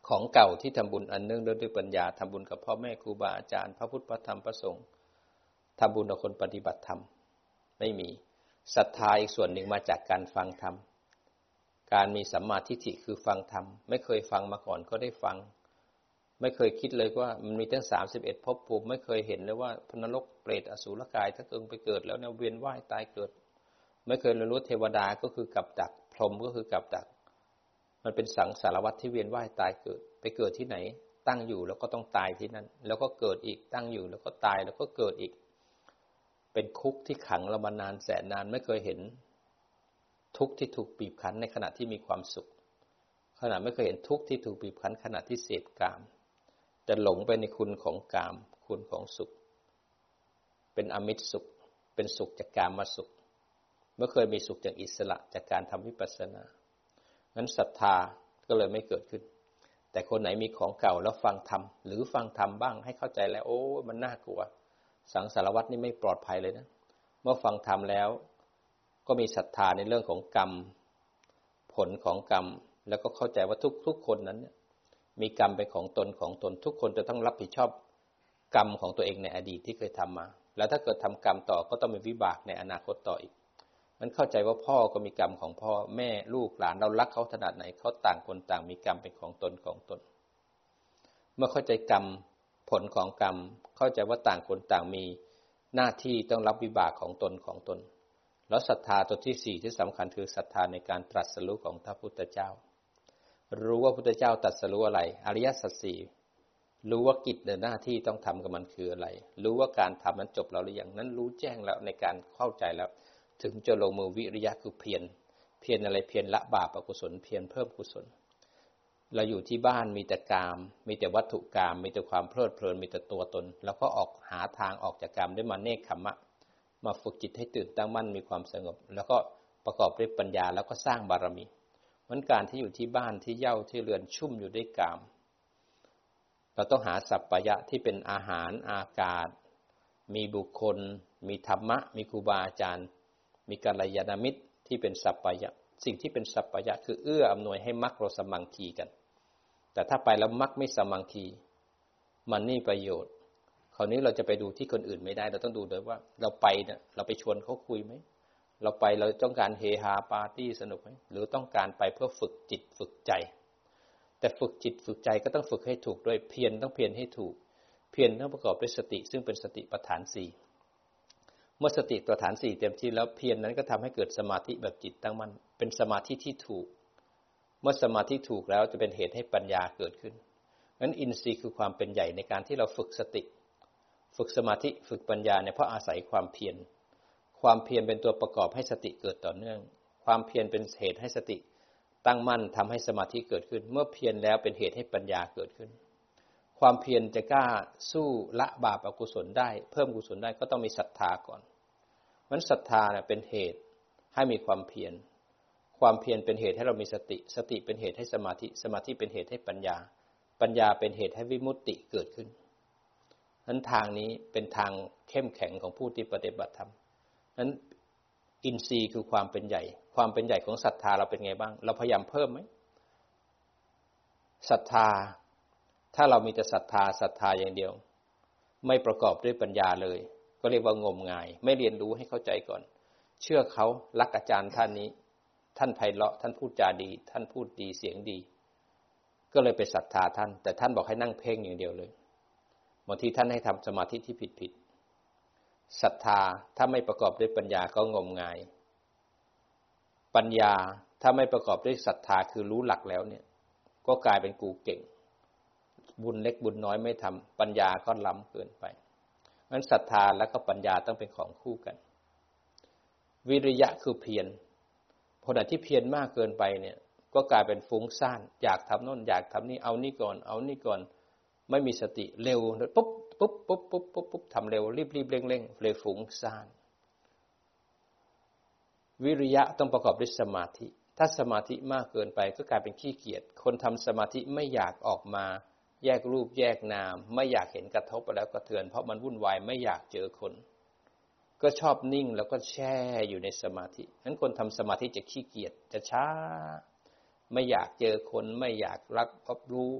ของเก่าที่ทำบุญอันเนื่องด้วยปัญญาทำบุญกับพ่อแม่ครูบาอาจารย์ พระพุทธพระธรรมพระสงฆ์ทำบุญกับคนปฏิบัติธรรม ไม่มีศรัทธาอีกส่วนหนึ่งมาจากการฟังธรรม การมีสัมมาทิฏฐิคือฟังธรรม ไม่เคยฟังมาก่อนก็ได้ฟัง ไม่เคยคิดเลยว่ามันมีทั้งสามสิบเอ็ดภพภูมิไม่เคยเห็นเลยว่าพนรกเปรตอสูรกายถ้าเกิดไปเกิดแล้วเนี่ยเวียนว่ายตายเกิด ไม่เคยรู้เทวดาก็คือกับดัก พรหมก็คือกับดัก มันเป็นสังสารวัตที่เวียนว่ายตายเกิด ไปเกิดที่ไหน ตั้งอยู่แล้วก็ต้องตายที่นั่น แล้วก็เกิดอีกตั้งอยู่แล้วก็ตายแล้วก็เกิดอีก เป็นคุกที่ขังเรามานานแสนนานไม่เคยเห็น ทุกที่ถูกบีบคั้นในขณะที่มีความสุข ขณะไม่เคยเห็นทุกที่ถูกบีบคั้นขณะที่เสพกาม จะหลงไปในคุณของกาม คุณของสุข เป็นอมิตรสุข เป็นสุขจากกามมาสุข เมื่อเคยมีสุขจากอิสระจากการทำวิปัสสนานั้นศรัทธาก็เลยไม่เกิดขึ้น แต่คนไหนมีของเก่าแล้วฟังธรรมหรือฟังธรรมบ้างให้เข้าใจแล้ว โอ้ มันน่ากลัว สังสารวัตนี่ไม่ปลอดภัยเลยนะ เมื่อฟังธรรมแล้ว ก็มีศรัทธาในเรื่องของกรรม ผลของกรรม แล้วก็เข้าใจว่าทุกทุกคนนั้น มีกรรมเป็นของตนของตน ทุกคนจะต้องรับผิดชอบกรรมของตัวเองในอดีตที่เคยทำมา แล้วถ้าเกิดทำกรรมต่อก็ต้องมีวิบากในอนาคตต่ออีก มันเข้าใจว่าพ่อก็มีกรรมของพ่อแม่ลูกหลานเรารักเขาขนาดไหนเขาต่างคนต่างมีกรรมเป็นของตนของตน เมื่อเข้าใจกรรมผลของกรรม เข้าใจว่าต่างคนต่างมีหน้าที่ต้องรับวิบากของตนของตน แล้วศรัทธาตัวที่สี่ที่สำคัญคือศรัทธาในการตรัสรู้ของพระพุทธเจ้า รู้ว่าพุทธเจ้าตรัสรู้อะไร อริยสัจสี่รู้ว่ากิจในหน้าที่ต้องทำกับมันคืออะไร รู้ว่าการทำนั้นจบแล้วหรือยังนั้นรู้แจ้งแล้วในการเข้าใจแล้ว ถึงจะลงมือวิริยะคือเพียรเพียรอะไรเพียรละบาปอกุศลเพียรเพิ่มกุศล เราอยู่ที่บ้านมีแต่กาม มีแต่วัตถุกาม มีแต่ความเพลิดเพลินมีแต่ตัวตน แล้วก็ออกหาทางออกจากกามด้วยมาเนคขมมะ มาฝึกจิตให้ตื่นตั้งมั่นมีความสงบ แล้วก็ประกอบด้วยปัญญาแล้วก็สร้างบารมีมันการที่อยู่ที่บ้านที่เย่าที่เรือนชุ่มอยู่ด้วยกาม เราต้องหาสัพพยะที่เป็นอาหารอากาศ มีบุคคล มีธรรมะ มีครูบาอาจารย์ มีกัลยาณมิตรที่เป็นสัพพยะ สิ่งที่เป็นสัพพยะคือเอื้ออำนวยให้มรรคเราสมังคีกัน แต่ถ้าไปแล้วมรรคไม่สมังคี มันนี่ประโยชน์าวนี้เราจะไปดูที่คนอื่นไม่ได้ เราต้องดูด้วยว่า เราไปเนี่ยเราไปชวนเขาคุยไหมเราไปเราต้องการเฮฮาปาร์ตี้สนุกไหมหรือต้องการไปเพื่อฝึกจิตฝึกใจ แต่ฝึกจิตฝึกใจก็ต้องฝึกให้ถูกด้วยเพียรต้องเพียรให้ถูก เพียรต้องประกอบด้วยสติ ซึ่งเป็นสติปัฏฐานสี่เมื่อสติตัวฐานสี่เต็มที่แล้วเพียรนนั้นก็ทำให้เกิดสมาธิแบบจิตตั้งมั่นเป็นสมาธิที่ถูก เมื่อสมาธิถูกแล้วจะเป็นเหตุให้ปัญญาเกิดขึ้นนั้นอินทรีย์คือความเป็นใหญ่ในการที่เราฝึกสติ ฝึกสมาธิฝึกปัญญาเนี่ยเพราะอาศัยความเพียรความเพียรเป็นตัวประกอบให้สติเกิดต่อเนื่อง ความเพียรเป็นเหตุให้สติตั้งมั่นทำให้สมาธิเกิดขึ้น เมื่อเพียรแล้วเป็นเหตุให้ปัญญาเกิดขึ้น ความเพียรจะกล้าสู้ละบาปอกุศลได้ เพิ่มกุศลได้ก็ต้องมีศรัทธาก่อนมันศรัทธาเนี่ยเป็นเหตุให้มีความเพียรความเพียรเป็นเหตุให้เรามีสติ สติเป็นเหตุให้สมาธิ สมาธิเป็นเหตุให้ปัญญา ปัญญาเป็นเหตุให้วิมุตติเกิดขึ้น นั้นทางนี้เป็นทางเข้มแข็งของผู้ที่ปฏิบัติธรรมนั้นอินทรีย์คือความเป็นใหญ่ ความเป็นใหญ่ของศรัทธาเราเป็นไงบ้าง เราพยายามเพิ่มไหมศรัทธา ถ้าเรามีแต่ศรัทธาศรัทธาอย่างเดียว ไม่ประกอบด้วยปัญญาเลย ก็เรียกว่างมงาย ไม่เรียนรู้ให้เข้าใจก่อน เชื่อเขารักอาจารย์ท่านนี้ ท่านไพเราะท่านพูดจาดี ท่านพูดดีเสียงดี ก็เลยไปศรัทธาท่าน แต่ท่านบอกให้นั่งเพ่งอย่างเดียวเลย บางทีท่านให้ทำสมาธิที่ผิดผิดศรัทธาถ้าไม่ประกอบด้วยปัญญาก็งมงาย ปัญญาถ้าไม่ประกอบด้วยศรัทธาคือรู้หลักแล้วเนี่ย ก็กลายเป็นกูเก่ง บุญเล็กบุญน้อยไม่ทำปัญญาก็ล้ำเกินไปนั้นศรัทธาและก็ปัญญาต้องเป็นของคู่กัน วิริยะคือเพียรพอดที่เพียรมากเกินไปเนี่ย ก็กลายเป็นฟุ้งซ่าน อยากทำโน่นอยากทำนี่เอานี่ก่อน เอานี่ก่อน ไม่มีสติเร็วปุ๊บปุ๊บปุ๊บปุ๊บปุ๊บปุ๊บทำเร็วรีบรีบเร่งเร่งเลยฟุ้งซ่าน วิริยะต้องประกอบด้วยสมาธิ ถ้าสมาธิมากเกินไปก็กลายเป็นขี้เกียจคนทำสมาธิไม่อยากออกมา แยกรูปแยกนาม ไม่อยากเห็นกระทบแล้วก็เทือน เพราะมันวุ่นวายไม่อยากเจอคน ก็ชอบนิ่งแล้วก็แช่อยู่ในสมาธินั้นคนทำสมาธิจะขี้เกียจจะช้า ไม่อยากเจอคนไม่อยากรับรับรู้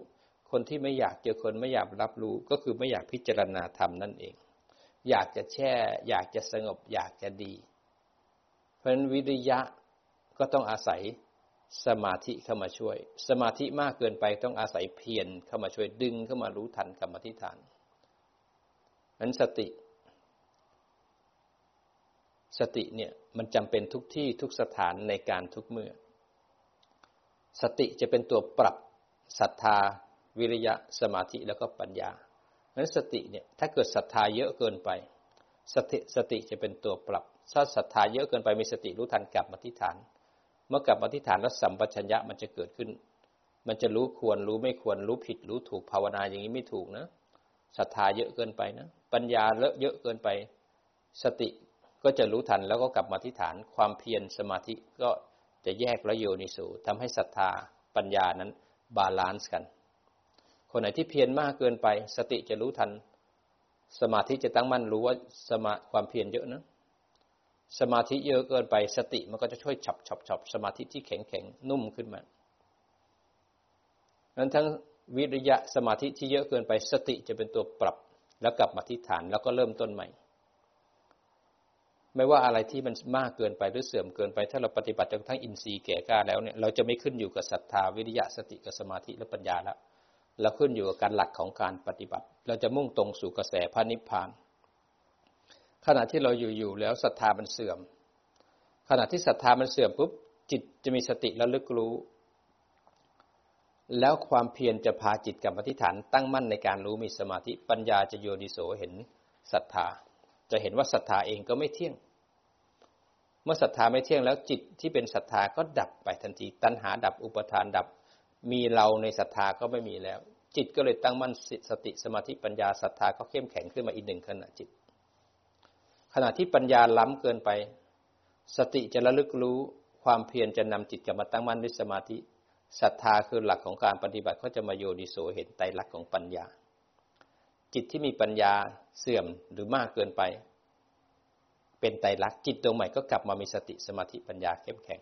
คนที่ไม่อยากเจอคนไม่อยากรับรู้ก็คือไม่อยากพิจารณาธรรมนั่นเอง อยากจะแช่ อยากจะสงบ อยากจะดี เพราะฉะนั้นวิริยะก็ต้องอาศัยสมาธิเข้ามาช่วย สมาธิมากเกินไปต้องอาศัยเพียรเข้ามาช่วยดึงเข้ามารู้ทันกรรมฐานนั้นสติ สติเนี่ยมันจำเป็นทุกที่ทุกสถานในการทุกเมื่อ สติจะเป็นตัวปรับศรัทธา วิริยะสมาธิแล้วก็ปัญญาเพราะนั้นสติเนี่ยถ้าเกิดศรัทธาเยอะเกินไป สติสติจะเป็นตัวปรับถ้าศรัทธาเยอะเกินไปมีสติรู้ทันกลับมาที่ฐาน เมื่อกลับมาที่ฐานแล้วสัมปชัญญะมันจะเกิดขึ้น มันจะรู้ควรรู้ไม่ควรรู้ผิดรู้ถูกภาวนาอย่างนี้ไม่ถูกนะศรัทธาเยอะเกินไปนะปัญญาเลอะเยอะเกินไป สติก็จะรู้ทันแล้วก็กลับมาที่ฐานความเพียรสมาธิก็จะแยกแล้วโยนิโสทำให้ศรัทธาปัญญานั้น balance กัน คนไหนที่เพียรมากเกินไป สติจะรู้ทัน สมาธิจะตั้งมั่นรู้ว่าสมาความเพียรเยอะนะ สมาธิเยอะเกินไป สติมันก็จะช่วยฉับฉับฉับสมาธิที่แข็งแข็งนุ่มขึ้นมานั้นทั้งวิริยะสมาธิที่เยอะเกินไปสติจะเป็นตัวปรับ แล้วกลับมาที่ฐานแล้วก็เริ่มต้นใหม่ ไม่ว่าอะไรที่มันมากเกินไปหรือเสื่อมเกินไป ถ้าเราปฏิบัติจนทั้งอินทรีย์แก่กล้าแล้วเนี่ยเราจะไม่ขึ้นอยู่กับศรัทธาวิริยะสติกับสมาธิและปัญญาแล้ว เราขึ้นอยู่กับการหลักของการปฏิบัติ เราจะมุ่งตรงสู่กระแสพระนิพพาน ขณะที่เราอยู่ๆแล้วศรัทธามันเสื่อม ขณะที่ศรัทธามันเสื่อมปุ๊บจิตจะมีสติระลึกรู้ แล้วความเพียรจะพาจิตกับอธิฐานตั้งมั่นในการรู้มีสมาธิปัญญาจะโยนิโสเห็นศรัทธา จะเห็นว่าศรัทธาเองก็ไม่เที่ยง เมื่อศรัทธาไม่เที่ยงแล้วจิตที่เป็นศรัทธาก็ดับไปทันที ตัณหาดับอุปทานดับ มีเราในศรัทธาก็ไม่มีแล้ว จิตก็เลยตั้งมั่นสติสมาธิปัญญาศรัทธาก็เข้มแข็งขึ้นมาอีกหนึ่งขณะจิต ขณะที่ปัญญาล้ำเกินไป สติจะระลึกรู้ความเพียรจะนำจิตกลับมาตั้งมั่นด้วยสมาธิศรัทธาคือหลักของการปฏิบัติก็จะมาโยนิโสเห็นไตรลักษณ์ของปัญญา จิตที่มีปัญญาเสื่อมหรือมากเกินไป เป็นไตรลักษณ์จิตดวงใหม่ก็กลับมามีสติสมาธิปัญญาเข้มแข็ง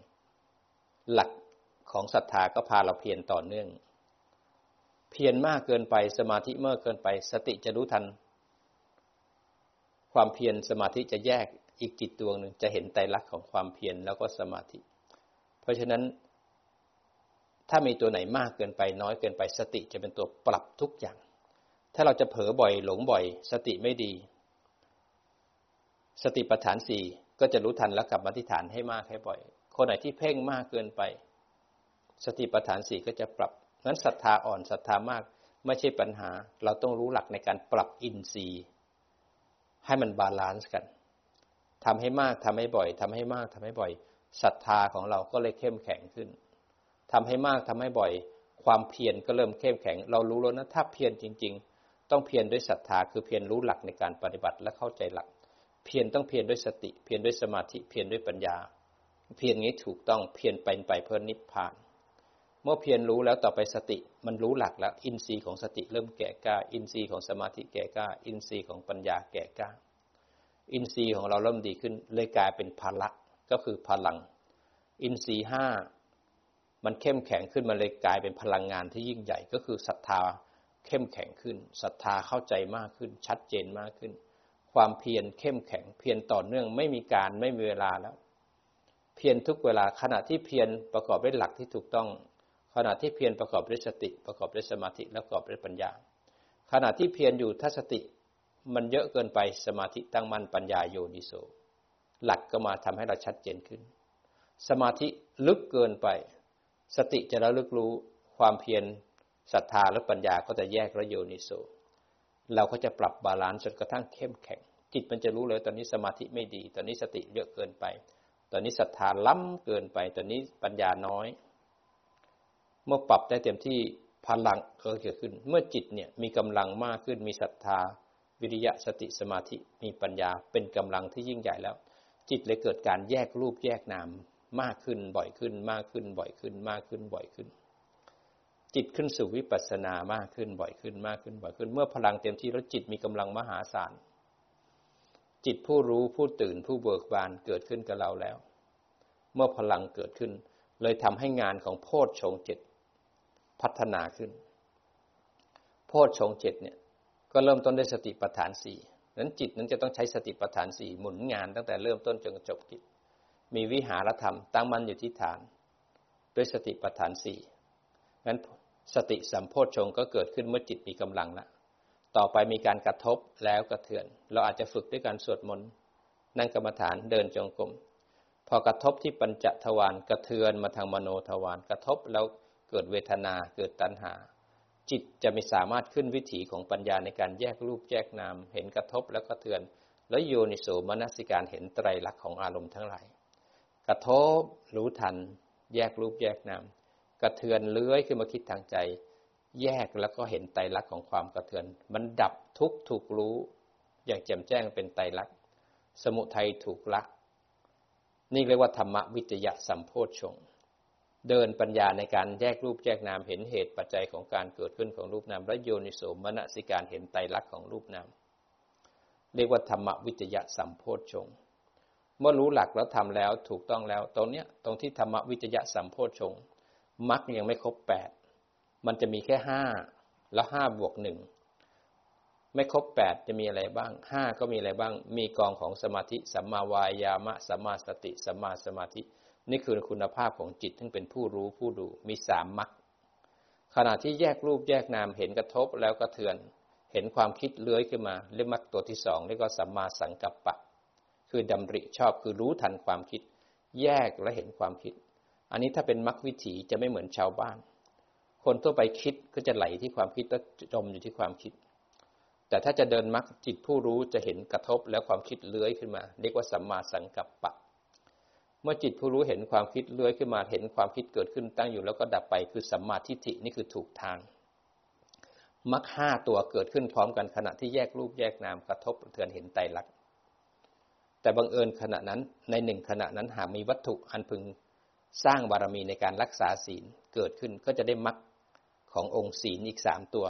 หลัก ของศรัทธาก็พาเราเพียรต่อเนื่อง เพียรมากเกินไปสมาธิเมื่อเกินไป สติจะรู้ทัน ความเพียรสมาธิจะแยกอีกจิตดวงหนึ่งจะเห็นไตรลักษณ์ของความเพียรแล้วก็สมาธิ เพราะฉะนั้น ถ้ามีตัวไหนมากเกินไปน้อยเกินไป สติจะเป็นตัวปรับทุกอย่าง ถ้าเราจะเผลอบ่อยหลงบ่อย สติไม่ดี สติปัฏฐานสี่ก็จะรู้ทันแล้วกลับมาที่ฐานให้มากให้บ่อย คนไหนที่เพ่งมากเกินไป สติปัฏฐานสี่ก็จะปรับงั้นศรัทธาอ่อนศรัทธามากไม่ใช่ปัญหา เราต้องรู้หลักในการปรับอินทรีย์ ให้มัน balance กันทำให้มากทำให้บ่อยทำให้มากทำให้บ่อยศรัทธาของเราก็เลยเข้มแข็งขึ้นทำให้มากทำให้บ่อย ความเพียรก็เริ่มเข้มแข็ง เรารู้แล้วนะถ้าเพียรจริง ๆ ต้องเพียรด้วยศรัทธาคือเพียรรู้หลักในการปฏิบัติและเข้าใจหลัก เพียรต้องเพียรด้วยสติ เพียรด้วยสมาธิเพียรด้วยปัญญา เพียรนี้ถูกต้องเพียรเป็นไปเพื่อนิพพาน เมื่อเพียรรู้แล้วต่อไปสติ มันรู้หลักแล้ว อินทรีย์ของสติเริ่มแก่กล้า อินทรีย์ของสมาธิแก่กล้า อินทรีย์ของปัญญาแก่กล้า อินทรีย์ของเราเริ่มดีขึ้น เลยกลายเป็นพละก็คือพลัง อินทรีย์ห้ามันเข้มแข็งขึ้นมาเลยกลายเป็นพลังงานที่ยิ่งใหญ่ก็คือศรัทธาเข้มแข็งขึ้นศรัทธาเข้าใจมากขึ้น ชัดเจนมากขึ้น ความเพียรเข้มแข็งเพียรต่อเนื่องไม่มีการไม่มีเวลาแล้ว เพียรทุกเวลาขณะที่เพียรประกอบด้วยหลักที่ถูกต้อง ขณะที่เพียรประกอบด้วยสติ ประกอบด้วยสมาธิและประกอบด้วยปัญญา ขณะที่เพียรอยู่ถ้าสติมันเยอะเกินไปสมาธิตั้งมั่นปัญญาโยนิโสหลักก็มาทำให้เราชัดเจนขึ้น สมาธิลึกเกินไป สติจะระลึกรู้ความเพียรศรัทธาและปัญญาก็จะแยกระโยนิโสเราก็จะปรับ balance จนกระทั่งเข้มแข็ง จิตมันจะรู้เลยตอนนี้สมาธิไม่ดี ตอนนี้สติเยอะเกินไป ตอนนี้ศรัทธาล้ำเกินไป ตอนนี้ปัญญาน้อย เมื่อปรับได้เต็มที่พลังก็เกิดขึ้น เมื่อจิตเนี่ยมีกำลังมากขึ้นมีศรัทธา วิริยะสติสมาธิมีปัญญาเป็นกำลังที่ยิ่งใหญ่แล้ว จิตเลยเกิดการแยกรูปแยกนามมากขึ้นบ่อยขึ้น มากขึ้นบ่อยขึ้น มากขึ้นบ่อยขึ้น จิตขึ้นสู่วิปัสสนามากขึ้นบ่อยขึ้นมากขึ้นบ่อยขึ้น เมื่อพลังเต็มที่แล้วจิตมีกำลังมหาศาลจิตผู้รู้ผู้ตื่นผู้เบิกบานเกิดขึ้นกับเราแล้ว เมื่อพลังเกิดขึ้น เลยทำให้งานของโพชฌงเจ็ด พัฒนาขึ้น โพชฌงเจ็ดเนี่ยก็เริ่มต้นด้วยสติปัฏฐานสี่นั้นจิตนั้นจะต้องใช้สติปัฏฐานสี่หมุนงานตั้งแต่เริ่มต้นจนจบกิจ มีวิหารธรรมตั้งมั่นอยู่ที่ฐาน ด้วยสติปัฏฐานสี่งั้นสติสัมโพชฌงก็เกิดขึ้นเมื่อจิตมีกำลังละต่อไปมีการกระทบแล้วกระเทือน เราอาจจะฝึกด้วยการสวดมนต์นั่งกรรมฐานเดินจงกรมพอกระทบที่ปัญจทวารกระเทือนมาทางมโนทวารกระทบแล้ว เกิดเวทนาเกิดตัณหา จิตจะไม่สามารถขึ้นวิถีของปัญญาในการแยกรูปแยกนาม เห็นกระทบแล้วกระเทือน แล้วโยนิโสมนสิการเห็นไตรลักษณ์ของอารมณ์ทั้งหลายกระทบรู้ทัน แยกรูปแยกนามกระเทือนเลื้อยขึ้นมาคิดทางใจ แยกแล้วก็เห็นไตรลักษณ์ของความกระเทือน มันดับทุกถูกรู้ อย่างแจ่มแจ้งเป็นไตรลักษณ์สมุทัยถูกละ นี่เรียกว่าธรรมวิจยะสัมโพชฌง เดินปัญญาในการแยกรูปแยกนามเห็นเหตุปัจจัยของการเกิดขึ้นของรูปนามและโยนิโสมนสิการเห็นไตรลักษณ์ของรูปนามเรียกว่าธรรมวิจยะสัมโพชฌงเมื่อรู้หลักแล้วทำแล้วถูกต้องแล้ว ตรงเนี้ยตรงที่ธรรมวิจยะสัมโพชฌงมรรคยังไม่ครบแปดมันจะมีแค่ห้าแล้วห้าบวกหนึ่งไม่ครบแปดจะมีอะไรบ้างห้าก็มีอะไรบ้าง มีกองของสมาธิสัมมาวายามะสัมมาสติสัมมาสมาธิ นี่คือคุณภาพของจิตที่เป็นผู้รู้ผู้ดูมีสามมรรคขณะที่แยกรูปแยกนามเห็นกระทบแล้วก็เทือน เห็นความคิดเลื้อยขึ้นมาเรียกมรรคตัวที่สองเรียกว่าสัมมาสังกัปปะ คือดำริชอบคือรู้ทันความคิด แยกและเห็นความคิด อันนี้ถ้าเป็นมรรควิถีจะไม่เหมือนชาวบ้าน คนทั่วไปคิดก็จะไหลที่ความคิดแล้วจมอยู่ที่ความคิด แต่ถ้าจะเดินมรรคจิตผู้รู้จะเห็นกระทบแล้วความคิดเลื้อยขึ้นมา เรียกว่าสัมมาสังกัปปะ เมื่อจิตผู้รู้เห็นความคิดเลื้อยขึ้นมาเห็นความคิดเกิดขึ้นตั้งอยู่แล้วก็ดับไปคือสัมมาทิฏฐินี่คือถูกทางมรรคห้าตัวเกิดขึ้นพร้อมกันขณะที่แยกรูปแยกนามกระทบเทือนเห็นไตรลักษณ์แต่บังเอิญขณะนั้นในหนึ่งขณะนั้นหากมีวัตถุอันพึงสร้างบารมีในการรักษาศีลเกิดขึ้นก็จะได้มรรคขององค์ศีลอีกสามตัว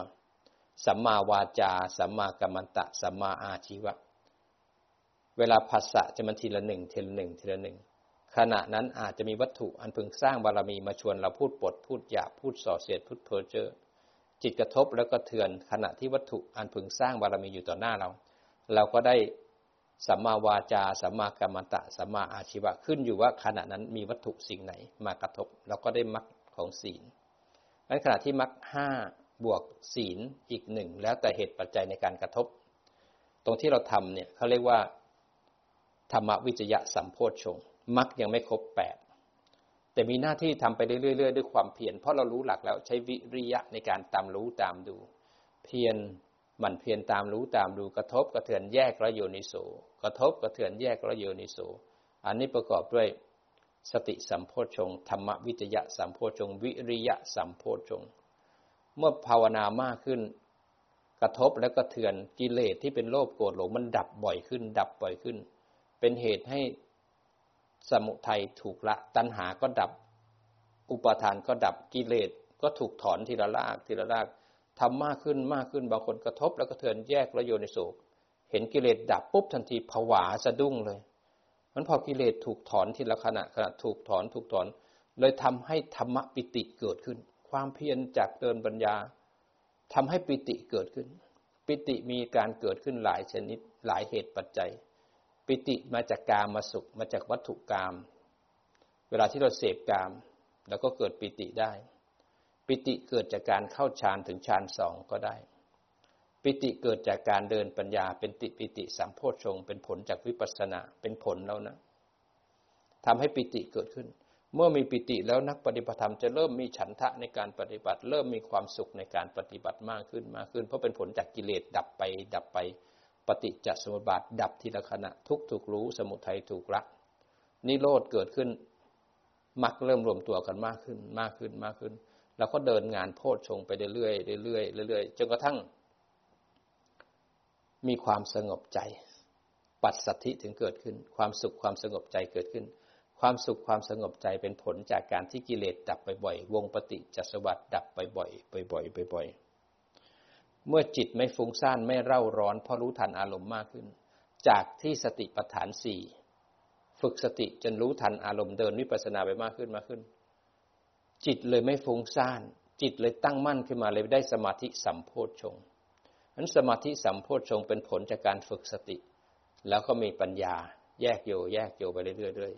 สัมมาวาจา สัมมากัมมันตะ สัมมาอาชีวะ เวลาผัสสะจะมันทีละหนึ่งทีละหนึ่งทีละหนึ่ง ขณะนั้นอาจจะมีวัตถุอันพึงสร้างบารมีมาชวนเราพูดปดพูดหยาบพูดส่อเสียดพูดเพ้อเจ้อจิตกระทบแล้วก็เถื่อน ขณะที่วัตถุอันพึงสร้างบารมีอยู่ต่อหน้าเรา เราก็ได้สัมมาวาจาสัมมากัมมันตะสัมมาอาชีวะขึ้นอยู่ว่าขณะนั้นมีวัตถุสิ่งไหนมากระทบเราก็ได้มรรคของศีลในขณะที่มรรคห้าบวกศีลอีกหนึ่งแล้วแต่เหตุปัจจัยในการกระทบ ตรงที่เราทำเนี่ยเขาเรียกว่าธรรมวิจยะสัมโพชฌง มักยังไม่ครบแปดแต่มีหน้าที่ทำไปเรื่อยๆด้วยความเพียรเพราะเรารู้หลักแล้วใช้วิริยะในการตามรู้ตามดู เพียรหมั่นเพียรตามรู้ตามดูกระทบกระเทือนแยกระโยนิโสกระทบกระเทือนแยกระโยนิโสอันนี้ประกอบด้วยสติสัมโพชงธรรมวิจยะสัมโพชง วิริยะสัมโพชง เมื่อภาวนามากขึ้น กระทบแล้วก็เถือนกิเลสที่เป็นโลภโกรธหลงมันดับบ่อยขึ้น ดับบ่อยขึ้น เป็นเหตุให้ สมุทัยถูกละ ตัณหาก็ดับ อุปทานก็ดับกิเลสก็ถูกถอนทีละรากทีละรากทำมากขึ้นมากขึ้นบางคนกระทบ แล้วก็เถือนแยกแล้วโยนในโศกเห็นกิเลสดับปุ๊บทันทีผวาสะดุ้งเลยมันพอกิเลสถูกถอนทีละขณะขณะถูกถอนถูกถอน เลยทำให้ธรรมปิติเกิดขึ้น ความเพียรจากเดินปัญญาทำให้ปิติเกิดขึ้น ปิติมีการเกิดขึ้นหลายชนิดหลายเหตุปัจจัย ปิติมาจากกามมาสุขมาจากวัตถุกรรมเวลาที่เราเสพกาม แล้วก็เกิดปิติได้ ปิติเกิดจากการเข้าฌานถึงฌานสองก็ได้ ปิติเกิดจากการเดินปัญญาเป็นติปิติสัมโพชงเป็นผลจากวิปัสสนาเป็นผลแล้วนะทำให้ปิติเกิดขึ้น เมื่อมีปิติแล้วนักปฏิบัติธรรมจะเริ่มมีฉันทะในการปฏิบัติ เริ่มมีความสุขในการปฏิบัติมากขึ้นมากขึ้น เพราะเป็นผลจากกิเลสดับไปดับไป ปฏิจจสมุปบาทดับทีละขณะทุกถูกรู้สมุทัยถูกละนิโรธเกิดขึ้นมักเริ่มรวมตัวกันมากขึ้นมากขึ้นมากขึ้น แล้วก็เดินงานโพชฌงไปเรื่อยๆเรื่อยๆเรื่อยๆจนกระทั่ง มีความสงบใจ ปัสสัทธิถึงเกิดขึ้น ความสุขความสงบใจเกิดขึ้น ความสุขความสงบใจเป็นผลจากการที่กิเลสดับไปบ่อยวงปฏิจจสวัสดดับไปบ่อยบ่อยบ่อย เมื่อจิตไม่ฟุ้งซ่านไม่เร่าร้อนเพราะรู้ทันอารมณ์มากขึ้น จากที่สติปัฏฐานสี่ฝึกสติจนรู้ทันอารมณ์เดินวิปัสสนาไปมากขึ้นมากขึ้น จิตเลยไม่ฟุ้งซ่าน จิตเลยตั้งมั่นขึ้นมาเลยได้สมาธิสัมโพชฌงค์นั้นสมาธิสัมโพชฌงค์เป็นผลจากการฝึกสติ แล้วก็มีปัญญาแยกโยแยกโยไปเรื่อย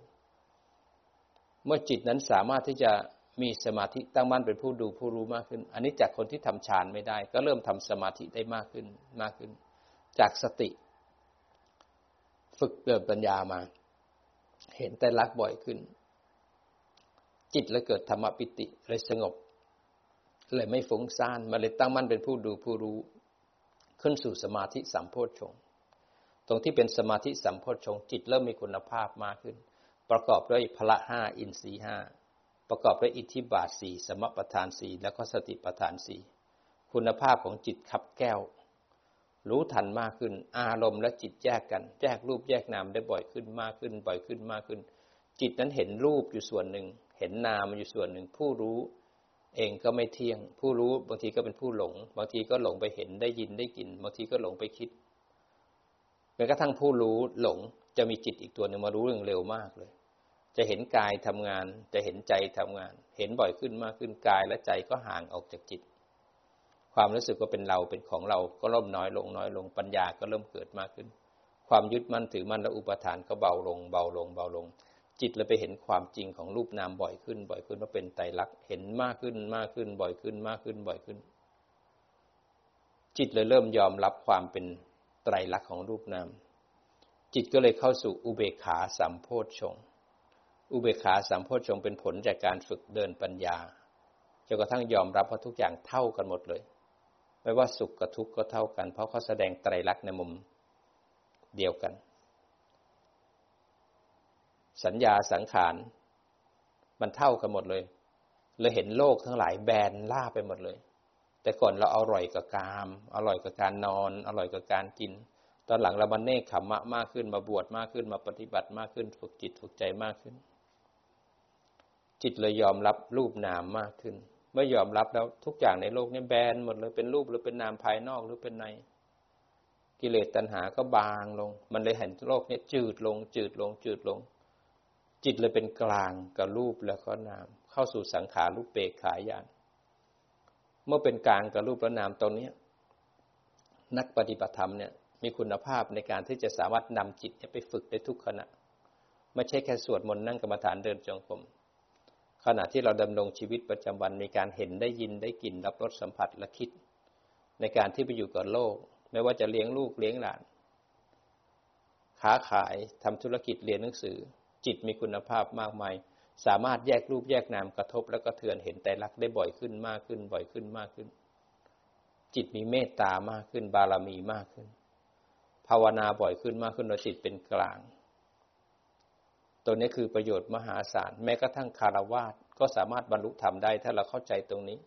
ๆเมื่อจิตนั้นสามารถที่จะ มีสมาธิตั้งมั่นเป็นผู้ดูผู้รู้มากขึ้น อันนี้จากคนที่ทำฌานไม่ได้ ก็เริ่มทำสมาธิได้มากขึ้นมากขึ้น จากสติ ฝึกเดินปัญญามา เห็นแต่ลักบ่อยขึ้น จิตเลยเกิดธรรมปิติเลยสงบ เลยไม่ฟุ้งซ่านมาเลยตั้งมั่นเป็นผู้ดูผู้รู้ ขึ้นสู่สมาธิสัมโพชฌงตรงที่เป็นสมาธิสัมโพชฌงจิตเริ่มมีคุณภาพมากขึ้น ประกอบด้วยพละห้าอินทรีห้า ประกอบด้วยอิทธิบาทสี่สมประทานสี่แล้วก็สติประทานสี่คุณภาพของจิตขับแก้ว รู้ทันมากขึ้น อารมณ์และจิตแยกกัน แยกรูปแยกนามได้บ่อยขึ้นมากขึ้น บ่อยขึ้นมากขึ้น จิตนั้นเห็นรูปอยู่ส่วนหนึ่ง เห็นนามอยู่ส่วนหนึ่ง ผู้รู้เองก็ไม่เที่ยง ผู้รู้บางทีก็เป็นผู้หลง บางทีก็หลงไปเห็นได้ยินได้กินบางทีก็หลงไปคิดแม้กระทั่งผู้รู้หลงจะมีจิตอีกตัวหนึ่งมารู้เรื่องเร็วมากเลย จะเห็นกายทำงาน จะเห็นใจทำงาน เห็นบ่อยขึ้นมากขึ้นกายและใจก็ห่างออกจากจิต ความรู้สึกว่าเป็นเราเป็นของเราก็เริ่มน้อยลงน้อยลงปัญญาก็เริ่มเกิดมากขึ้น ความยึดมั่นถือมั่นและอุปทานก็เบาลง เบาลงเบาลง จิตเราไปเห็นความจริงของรูปนามบ่อยขึ้น บ่อยขึ้นว่าเป็นไตรลักษณ์เห็นมากขึ้นมากขึ้น บ่อยขึ้นมากขึ้นบ่อยขึ้น จิตเลยเริ่มยอมรับความเป็นไตรลักษณ์ของรูปนามจิตก็เลยเข้าสู่อุเบกขาสัมโพชฌง อุเบกขาสัมโพชฌงเป็นผลจากการฝึกเดินปัญญาจนกระทั่งยอมรับว่าทุกอย่างเท่ากันหมดเลย ไม่ว่าสุขกับทุกข์ก็เท่ากัน เพราะเขาแสดงไตรลักษณ์ในมุมเดียวกัน สัญญาสังขารมันเท่ากันหมดเลยเลยเห็นโลกทั้งหลายแบนล่าไปหมดเลย แต่ก่อนเราอร่อยกับกาม อร่อยกับการนอน อร่อยกับการกิน ตอนหลังเรามาเนคขมมะมากขึ้นมาบวชมากขึ้นมาปฏิบัติมากขึ้น ฝึกจิตฝึกใจมากขึ้น จิตเลยยอมรับรูปนามมากขึ้น เมื่อยอมรับแล้วทุกอย่างในโลกนี้แบนหมดเลยเป็นรูปหรือเป็นนามภายนอกหรือเป็นใน กิเลสตัณหาก็บางลง มันเลยเห็นโลกนี้จืดลง จืดลง จืดลง จิตเลยเป็นกลางกับรูปแล้วก็นาม เข้าสู่สังขารูปเปกขายานเมื่อเป็นกลางกับรูปและนามตรงนี้นักปฏิบัติธรรมเนี่ยมีคุณภาพในการที่จะสามารถนำจิตไปฝึกได้ทุกขณะ ไม่ใช่แค่สวดมนต์นั่งกรรมฐานเดินจงกรม ขณะที่เราดำรงชีวิตประจำวันในการเห็นได้ยินได้กลิ่นรับรสสัมผัสและคิด ในการที่ไปอยู่กับโลก ไม่ว่าจะเลี้ยงลูกเลี้ยงหลานค้าขายทำธุรกิจเรียนหนังสือ จิตมีคุณภาพมากมาย สามารถแยกรูปแยกนามกระทบ แล้วก็เถือนเห็นแต่ลักได้บ่อยขึ้นมากขึ้น บ่อยขึ้นมากขึ้น จิตมีเมตตามากขึ้น บารมีมากขึ้น ภาวนาบ่อยขึ้นมากขึ้นเราจิตเป็นกลาง ตัวนี้คือประโยชน์มหาศาล แม้กระทั่งคารวาสก็สามารถบรรลุธรรมได้ถ้าเราเข้าใจตรงนี้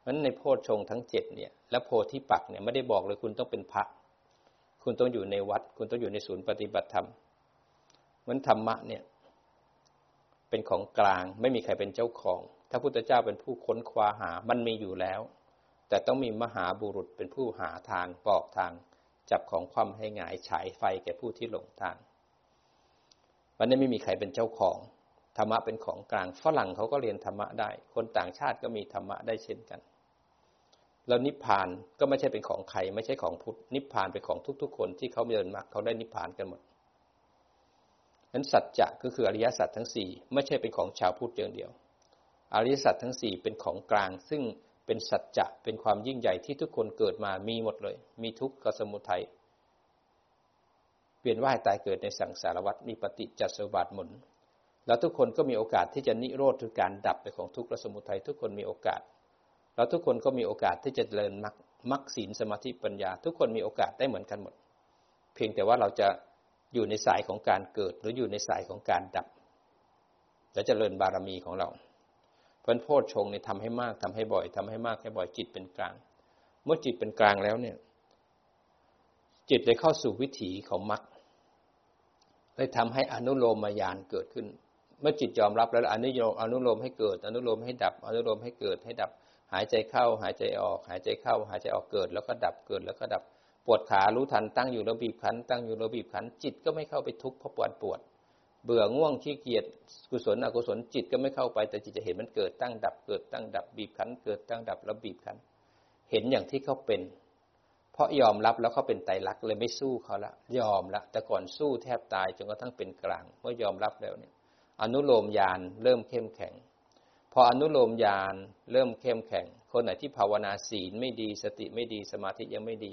เพราะในโพชฌงทั้งเจ็ดเนี่ย และโพธิปักเนี่ยไม่ได้บอกเลยคุณต้องเป็นพระ คุณต้องอยู่ในวัด คุณต้องอยู่ในศูนย์ปฏิบัติธรรมมันธรรมะเนี่ยเป็นของกลางไม่มีใครเป็นเจ้าของ ถ้าพุทธเจ้าเป็นผู้ค้นคว้าหามันมีอยู่แล้ว แต่ต้องมีมหาบุรุษเป็นผู้หาทางบอกทาง จับของความให้หงายฉายไฟแก่ผู้ที่หลงทาง วันนี้ไม่มีใครเป็นเจ้าของธรรมะเป็นของกลางฝรั่งเขาก็เรียนธรรมะได้ คนต่างชาติก็มีธรรมะได้เช่นกัน แล้วนิพพานก็ไม่ใช่เป็นของใครไม่ใช่ของพุทธนิพพานเป็นของทุก ๆ คนที่เขาเดินมาเขาได้นิพพานกันหมดนั้นสัจจะก็คืออริยสัจทั้งสี่ไม่ใช่เป็นของชาวพุทธอย่างเดียว อริยสัจทั้งสี่เป็นของกลาง ซึ่งเป็นสัจจะเป็นความยิ่งใหญ่ที่ทุกคนเกิดมามีหมดเลย มีทุกข์กับสมุทัย เปลี่ยนว่ายตายเกิดในสังสารวัฏมีปฏิจจสมบัติหมุน แล้วทุกคนก็มีโอกาสที่จะนิโรธคือการดับไปของทุกข์และสมุทัยทุกคนมีโอกาส แล้วทุกคนก็มีโอกาสที่จะเจริญมรรคมรรคศีลสมาธิปัญญา ทุกคนมีโอกาสได้เหมือนกันหมด เพียงแต่ว่าเราจะอยู่ในสายของการเกิดหรืออยู่ในสายของการดับ และจะเจริญบารมีของเราเพราะโพชฌงเนี่ยทำให้มากทำให้บ่อยทำให้มากให้บ่อยจิตเป็นกลาง เมื่อจิตเป็นกลางแล้วเนี่ย จิตได้เข้าสู่วิถีของมรรค เลยทำให้อนุโลมมายานเกิดขึ้น เมื่อจิตยอมรับแล้วอนุโลมอนุโลมให้เกิด อนุโลมให้ดับ อนุโลมให้เกิดให้ดับ หายใจเข้า หายใจออก หายใจเข้า หายใจออกเกิด แล้วก็ดับเกิดแล้วก็ดับปวดขารู้ทันตั้งอยู่แล้วบีบขันตั้งอยู่แล้วบีบขันจิตก็ไม่เข้าไปทุกข์เพราะปวดปวด เบื่อง่วงขี้เกียจกุศลอกุศลจิตก็ไม่เข้าไปแต่จิตจะเห็นมันเกิดตั้งดับเกิดตั้งดับบีบขันเกิดตั้งดับแล้วบีบขันเห็นอย่างที่เขาเป็น เพราะยอมรับแล้วเขาเป็นไตรลักษณ์เลยไม่สู้เขาละยอมละแต่ก่อนสู้แทบตายจนกระทั่งเป็นกลาง เมื่อยอมรับแล้วเนี่ย อนุโลมญาณเริ่มเข้มแข็ง พออนุโลมญาณเริ่มเข้มแข็ง คนไหนที่ภาวนาศีลไม่ดี สติไม่ดีสมาธิยังไม่ดี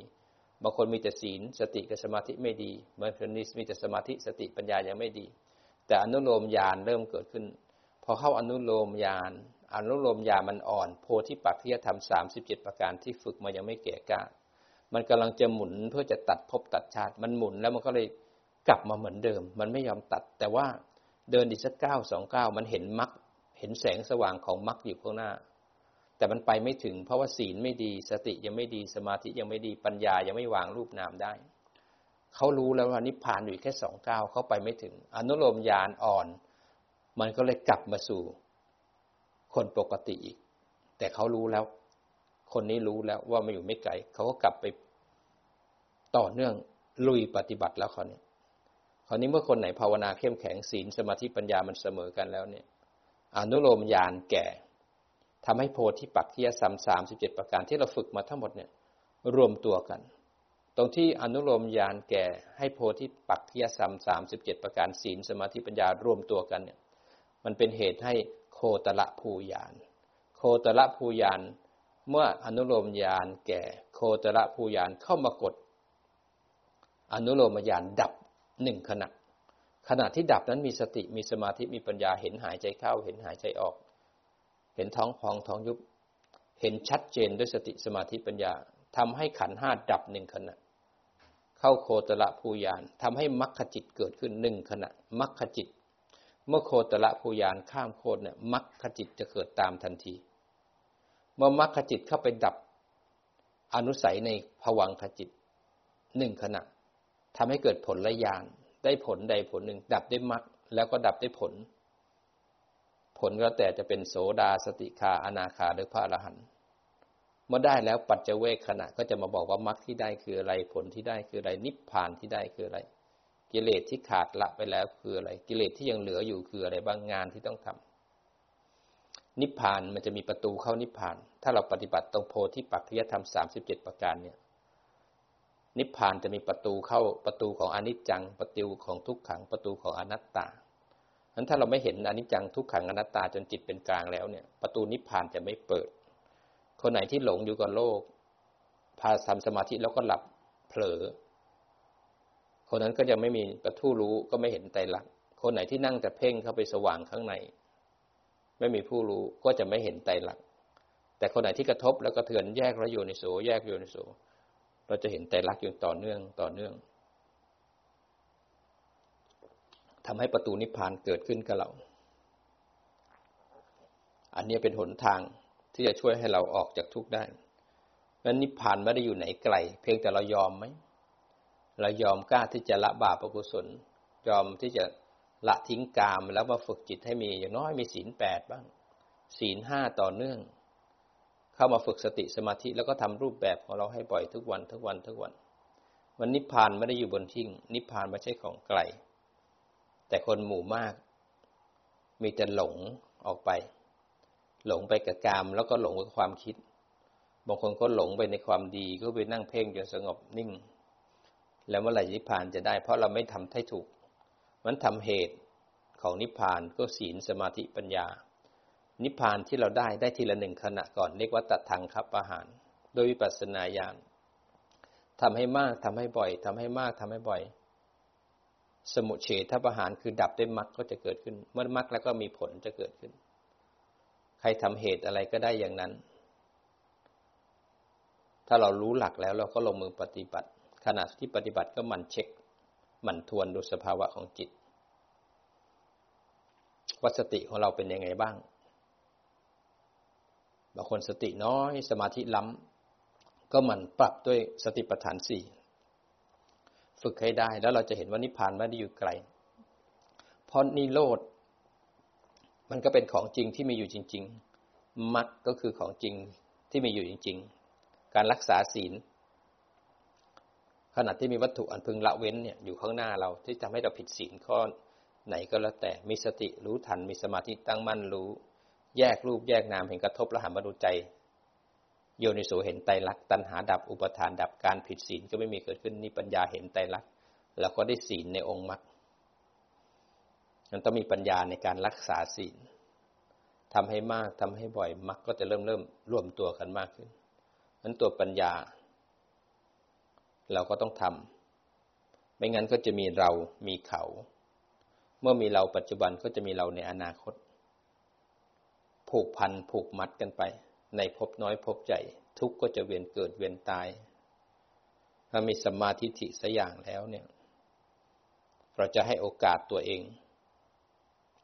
บางคนมีแต่ศีลสติกับสมาธิไม่ดีบางคนมีแต่สมาธิสติปัญญายังไม่ดี แต่อนุโลมญาณเริ่มเกิดขึ้น พอเข้าอนุโลมญาณอนุโลมญาณมันอ่อน โพธิปักที่จะทำสามสิบเจ็ดประการที่ฝึกมายังไม่แก่กล้า มันกำลังจะหมุนเพื่อจะตัดภพตัดชาติ มันหมุนแล้วมันก็เลยกลับมาเหมือนเดิม มันไม่ยอมตัด แต่ว่าเดินอีกสักเก้าสองเก้ามันเห็นมรรคเห็นแสงสว่างของมรรคอยู่ข้างหน้า แต่มันไปไม่ถึง เพราะว่าศีลไม่ดี สติยังไม่ดีสมาธิยังไม่ดีปัญญายังไม่วางรูปนามได้เขารู้แล้วว่านิพพานอยู่แค่สองเก้าเขาไปไม่ถึง อนุโลมญาณอ่อน มันก็เลยกลับมาสู่คนปกติอีก แต่เขารู้แล้ว คนนี้รู้แล้วว่ามาอยู่ไม่ไกลเขาก็กลับไปต่อเนื่องลุยปฏิบัติแล้วเขาเนี่ยคราวนี้เมื่อคนไหนภาวนาเข้มแข็งศีลสมาธิปัญญามันเสมอกันแล้วเนี่ย อนุโลมญาณแก่ทำให้โพธิปักขียสัมสามสิบเจ็ดประการที่เราฝึกมาทั้งหมดเนี่ยรวมตัวกัน ตรงที่อนุโลมญาณแก่ให้โพธิปักขียสัมสามสิบเจ็ดประการศีลสมาธิปัญญารวมตัวกันเนี่ย มันเป็นเหตุให้โคตละภูยานโคตละภูยาน เมื่ออนุโลมญาณแก่โคตละภูยานเข้ามากด อนุโลมญาณดับหนึ่งขณะ ขณะที่ดับนั้นมีสติมีสมาธิมีปัญญาเห็นหายใจเข้า เห็นหายใจออก เห็นท้องพองท้องยุบ เห็นชัดเจนด้วยสติสมาธิปัญญาทำให้ขันห้าดับหนึ่งขณะ เข้าโคตรภูยานทำให้มรรคจิตเกิดขึ้นหนึ่งขณะมรรคจิต เมื่อโคตรภูยานข้ามโคตเนี่ยมรรคจิตจะเกิดตามทันที เมื่อมรรคจิตเข้าไปดับอนุสัยในผวังขจิตหนึ่งขณะทำให้เกิดผลละยานได้ผลใดผลหนึ่ง ดับได้มรรคแล้วก็ดับได้ผล ผลก็แต่จะเป็นโสดาสติคาอนาคาหรือพระอรหันต์เมื่อได้แล้วปัจเจเวกขณะก็จะมาบอกว่ามรรคที่ได้คืออะไรผลที่ได้คืออะไรนิพพานที่ได้คืออะไร กิเลสที่ขาดละไปแล้วคืออะไร กิเลสที่ยังเหลืออยู่คืออะไรบางงานที่ต้องทำ นิพพานมันจะมีประตูเข้านิพพาน ถ้าเราปฏิบัติตรงโพธิปักขิยธรรมสามสิบเจ็ดประการเนี่ย นิพพานจะมีประตูเข้าประตูของอนิจจัง ประตูของทุกขัง ประตูของอนัตตาฉะนั้นถ้าเราไม่เห็นอนิจจังทุกขังอนัตตาจนจิตเป็นกลางแล้วเนี่ย ประตูนิพพานจะไม่เปิด คนไหนที่หลงอยู่กับโลก พาทำสมาธิแล้วก็หลับเผลอ คนนั้นก็จะไม่มีประทูรู้ก็ไม่เห็นไตรลักษณ์คนไหนที่นั่งแต่เพ่งเข้าไปสว่างข้างใน ไม่มีผู้รู้ก็จะไม่เห็นไตรลักษณ์แต่คนไหนที่กระทบแล้วก็เถือนแยกระโยนิโสแยกโยนิโสเราจะเห็นแต่ลักอยู่ต่อเนื่องต่อเนื่องทำให้ประตูนิพพานเกิดขึ้นกับเรา อันนี้เป็นหนทางที่จะช่วยให้เราออกจากทุกข์ได้นั้นนิพพานไม่ได้อยู่ไหนไกล เพียงแต่เรายอมไหมเรายอมกล้าที่จะละบาปอกุศล ยอมที่จะ ละทิ้งกามแล้วมาฝึกจิตให้มีอย่างน้อยมีศีลแปดบ้าง ศีลห้าต่อเนื่อง เข้ามาฝึกสติสมาธิแล้วก็ทำรูปแบบของเราให้บ่อยทุกวันทุกวันทุกวันมันนิพพานไม่ได้อยู่บนทิ้ง นิพพานไม่ใช่ของไกล แต่คนหมู่มาก มีแต่หลงออกไป หลงไปกับกามแล้วก็หลงกับความคิดบางคนก็หลงไปในความดีก็ไปนั่งเพ่งจนสงบนิ่ง แล้วเมื่อไหร่นิพพานจะได้ เพราะเราไม่ทำให้ถูก มันทำเหตุของนิพพานก็ศีลสมาธิปัญญา นิพพานที่เราได้ได้ทีละหนึ่งขณะก่อนเรียกว่าตัดทางคับอาหารโดยวิปัสสนาญาณทำให้มากทำให้บ่อยทำให้มากทำให้บ่อย สมุเฉทประหารคือดับด้วยมรรคก็จะเกิดขึ้น เมื่อมรรคแล้วก็มีผลจะเกิดขึ้น ใครทำเหตุอะไรก็ได้อย่างนั้น ถ้าเรารู้หลักแล้วเราก็ลงมือปฏิบัติ ขณะที่ปฏิบัติก็มันเช็ค มันทวนดูสภาวะของจิต วัสติของเราเป็นยังไงบ้าง บางคนสติน้อยสมาธิล้ำก็มันปรับด้วยสติปัฏฐานสี่ฝึกให้ได้แล้วเราจะเห็นว่านิพพานไม่ได้อยู่ไกล เพราะนิโรธมันก็เป็นของจริงที่มีอยู่จริง ๆมรรคก็คือของจริงที่มีอยู่จริง ๆ การรักษาศีล ขณะที่มีวัตถุอันพึงละเว้นเนี่ยอยู่ข้างหน้าเราที่ทำให้เราผิดศีลข้อ ไหนก็แล้วแต่มีสติรู้ทันมีสมาธิตั้งมั่นรู้ แยกรูปแยกนามเห็นกระทบแล้วหันมาดูใจ โยนิโสเห็นไตรลักษณ์ตัณหาดับอุปทานดับการผิดศีลก็ไม่มีเกิดขึ้นนี่ปัญญาเห็นไตรลักษณ์แล้วก็ได้ศีลในองค์มรรคมันต้องมีปัญญาในการรักษาศีลทำให้มากทำให้บ่อยมรรคก็จะเริ่มเริ่มรวมตัวกันมากขึ้นนั้นตัวปัญญา เราก็ต้องทำไม่งั้นก็จะมีเรามีเขา เมื่อมีเราปัจจุบันก็จะมีเราในอนาคต ผูกพันผูกมัดกันไป ในภพน้อยภพใหญ่ ทุกก็จะเวียนเกิดเวียนตาย ถ้ามีสมาธิิสัอย่างแล้วเนี่ย เราจะให้โอกาสตัวเอง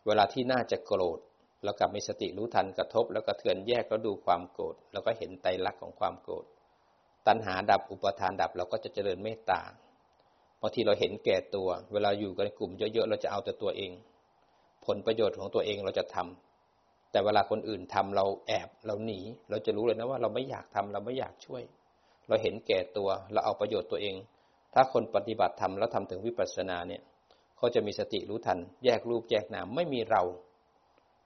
เวลาที่น่าจะโกรธแล้วกับมีสติรู้ทันกระทบ แล้วก็เทือนแยกแล้วดูความโกรธแล้วก็เห็นไตรลักษณ์ของความโกรธตัณหาดับอุปทานดับเราก็จะเจริญเมตตาางทีเราเห็นแก่ตัว เวลาอยู่กันกลุ่มเยอะๆเราจะเอาแต่ตัวเอง ผลประโยชน์ของตัวเองเราจะทำแต่เวลาคนอื่นทำเราแอบเราหนี เราจะรู้เลยนะว่าเราไม่อยากทำเราไม่อยากช่วย เราเห็นแก่ตัวเราเอาประโยชน์ตัวเอง ถ้าคนปฏิบัติธรรมแล้วทำถึงวิปัสสนาเนี่ยเขาจะมีสติรู้ทัน แยกรูปแยกนามไม่มีเรา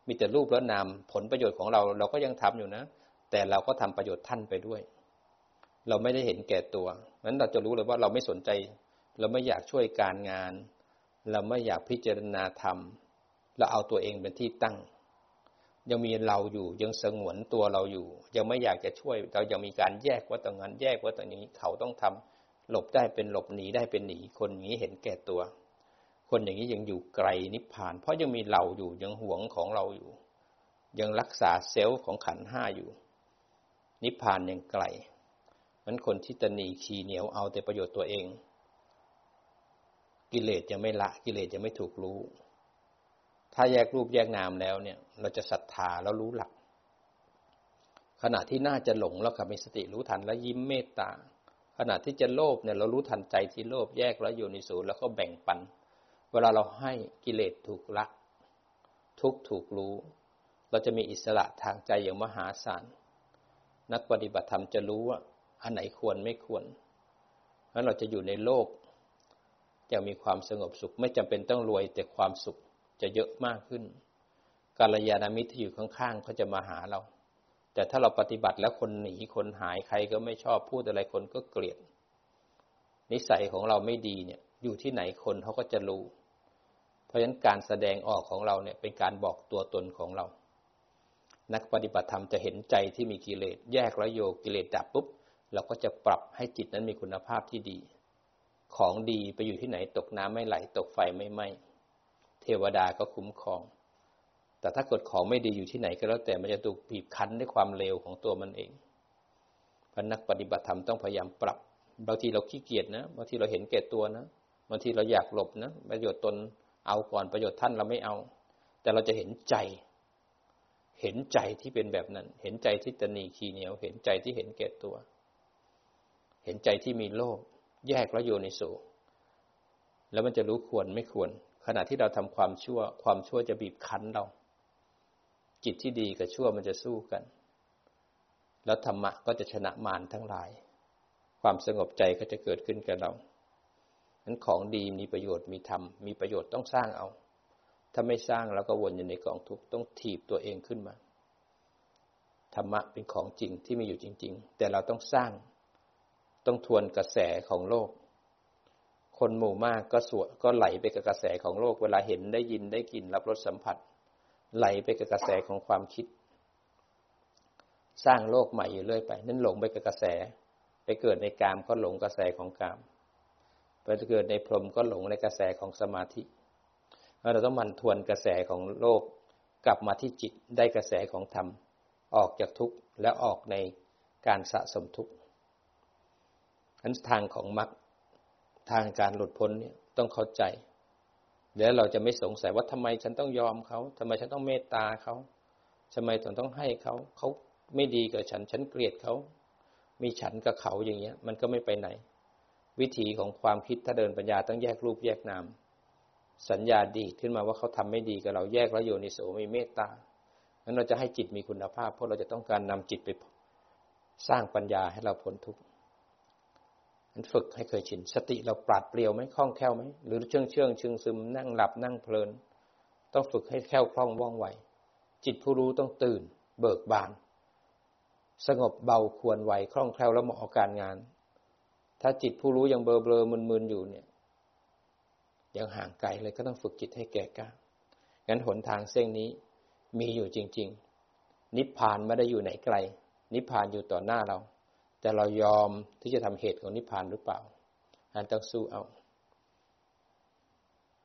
มีแต่รูปและนามผลประโยชน์ของเราเราก็ยังทำอยู่นะ แต่เราก็ทำประโยชน์ท่านไปด้วย เราไม่ได้เห็นแก่ตัวนั้นเราจะรู้เลยว่าเราไม่สนใจ เราไม่อยากช่วยการงาน เราไม่อยากพิจารณาธรรม เราเอาตัวเองเป็นที่ตั้ง ยังมีเราอยู่ยังสงวนตัวเราอยู่ ยังไม่อยากจะช่วย เรายังมีการแยกว่าตรงนั้นแยกว่าตรงนี้เขาต้องทำหลบได้เป็นหลบหนีได้เป็นหนีคนอย่างนี้เห็นแก่ตัว คนอย่างนี้ยังอยู่ไกลนิพพาน เพราะยังมีเราอยู่ยังหวงของเราอยู่ ยังรักษาเซลล์ของขันห้าอยู่ นิพพานยังไกลมันคนที่ตนีขี่เหนียวเอาแต่ประโยชน์ตัวเอง กิเลสยังไม่ละกิเลสยังไม่ถูกรู้ ถ้าแยกรูปแยกนามแล้วเนี่ย เราจะศรัทธาแล้วรู้หลัก ขณะที่น่าจะหลงแล้วกับมีสติรู้ทันแล้วยิ้มเมตตา ขณะที่จะโลภเนี่ยเรารู้ทันใจที่โลภแยกแล้วอยู่ในศูนย์แล้วก็แบ่งปัน เวลาเราให้กิเลสถูกละทุกถูกรู้ เราจะมีอิสระทางใจอย่างมหาศาลนักปฏิบัติธรรมจะรู้ว่าอันไหนควรไม่ควรเพราะเราจะอยู่ในโลก ยังมีความสงบสุข ไม่จำเป็นต้องรวยแต่ความสุขจะเยอะมากขึ้นกาลยานามิตรที่อยู่ข้างๆเขาจะมาหาเรา แต่ถ้าเราปฏิบัติแล้วคนหนีคนหายใครก็ไม่ชอบพูดอะไรคนก็เกลียด นิสัยของเราไม่ดีเนี่ย อยู่ที่ไหนคนเขาก็จะรู้ เพราะฉะนั้นการแสดงออกของเราเนี่ยเป็นการบอกตัวตนของเรา นักปฏิบัติธรรมจะเห็นใจที่มีกิเลสแยกแล้วโยกิเลสดับปุ๊บเราก็จะปรับให้จิตนั้นมีคุณภาพที่ดี ของดีไปอยู่ที่ไหนตกน้ำไม่ไหล ตกไฟไม่ไหม้เทวดาก็คุ้มครอง แต่ถ้าเกิดของไม่ดีอยู่ที่ไหนก็แล้วแต่มันจะถูกบีบคั้นด้วยความเลวของตัวมันเองพนักปฏิบัติธรรมต้องพยายามปรับบางทีเราขี้เกียจนะบางทีเราเห็นแก่ตัวนะบางทีเราอยากหลบนะประโยชน์ตนเอาก่อนประโยชน์ท่านเราไม่เอา แต่เราจะเห็นใจ เห็นใจที่เป็นแบบนั้น เห็นใจที่ตนีขีเหนียว เห็นใจที่เห็นแก่ตัว เห็นใจที่มีโลภ แยกแล้วโยนิโสแล้วมันจะรู้ควรไม่ควร ขณะที่เราทำความชั่ว ความชั่วจะบีบคั้นเรา จิตที่ดีกับชั่วมันจะสู้กัน แล้วธรรมะก็จะชนะมารทั้งหลาย ความสงบใจก็จะเกิดขึ้นกับเรานั้นของดีมีประโยชน์มีธรรมมีประโยชน์ต้องสร้างเอา ถ้าไม่สร้างแล้วก็วนอยู่ในกองทุกข์ต้องถีบตัวเองขึ้นมาธรรมะเป็นของจริงที่มีอยู่จริง ๆ แต่เราต้องสร้าง ต้องทวนกระแสของโลก คนหมู่มากก็สวก็ไหลไปกับกระแสของโลก เวลาเห็นได้ยินได้กลิ่นรับรสสัมผัส ไหลไปกับกระแสของความคิด สร้างโลกใหม่อยู่เรื่อยไป นั่นหลงไปกับกระแส ไปเกิดในกามก็หลงกระแสของกามไปเกิดในพรหมก็หลงในกระแสของสมาธิเราต้องมันทวนกระแสของโลกกลับมาที่จิตได้กระแสของธรรม ออกจากทุกข์และออกในการสะสมทุกข์ อันทางของมรรคทางการหลุดพ้นเนี่ยต้องเข้าใจ แล้วเราจะไม่สงสัยว่าทำไมฉันต้องยอมเขาทำไมฉันต้องเมตตาเขาทำไมฉันต้องให้เขาเขาไม่ดีกับฉัน ฉันเกลียดเขา มีฉันกับเขาอย่างเงี้ย มันก็ไม่ไปไหน วิธีของความคิดถ้าเดินปัญญาต้องแยกรูปแยกนาม สัญญาดีขึ้นมาว่าเขาทำไม่ดีกับเราแยกแล้วโยนิโสมีเมตตางั้นเราจะให้จิตมีคุณภาพ เพราะเราจะต้องการนำจิตไปสร้างปัญญาให้เราพ้นทุกข์ ฝึกให้เคยชิน สติเราปราดเปรียวไหมคล่องแคล่วไหมหรือเชื่องเชื่องชึงซึมนั่งหลับนั่งเพลิน ต้องฝึกให้แคล่วคล่องว่องไวจิตผู้รู้ต้องตื่น เบิกบาน สงบเบาควรไวคล่องแคล่วแล้วเหมาะการงาน ถ้าจิตผู้รู้ยังเบลอเบลอมึนๆอยู่เนี่ย ยังห่างไกลเลยก็ต้องฝึกจิตให้แก่กล้างั้นหนทางเส้นนี้มีอยู่จริง ๆ นิพพานไม่ได้อยู่ไหนไกล นิพพานอยู่ต่อหน้าเรา แต่เรายอมที่จะทำเหตุของนิพพานหรือเปล่าอันต้องสู้เอา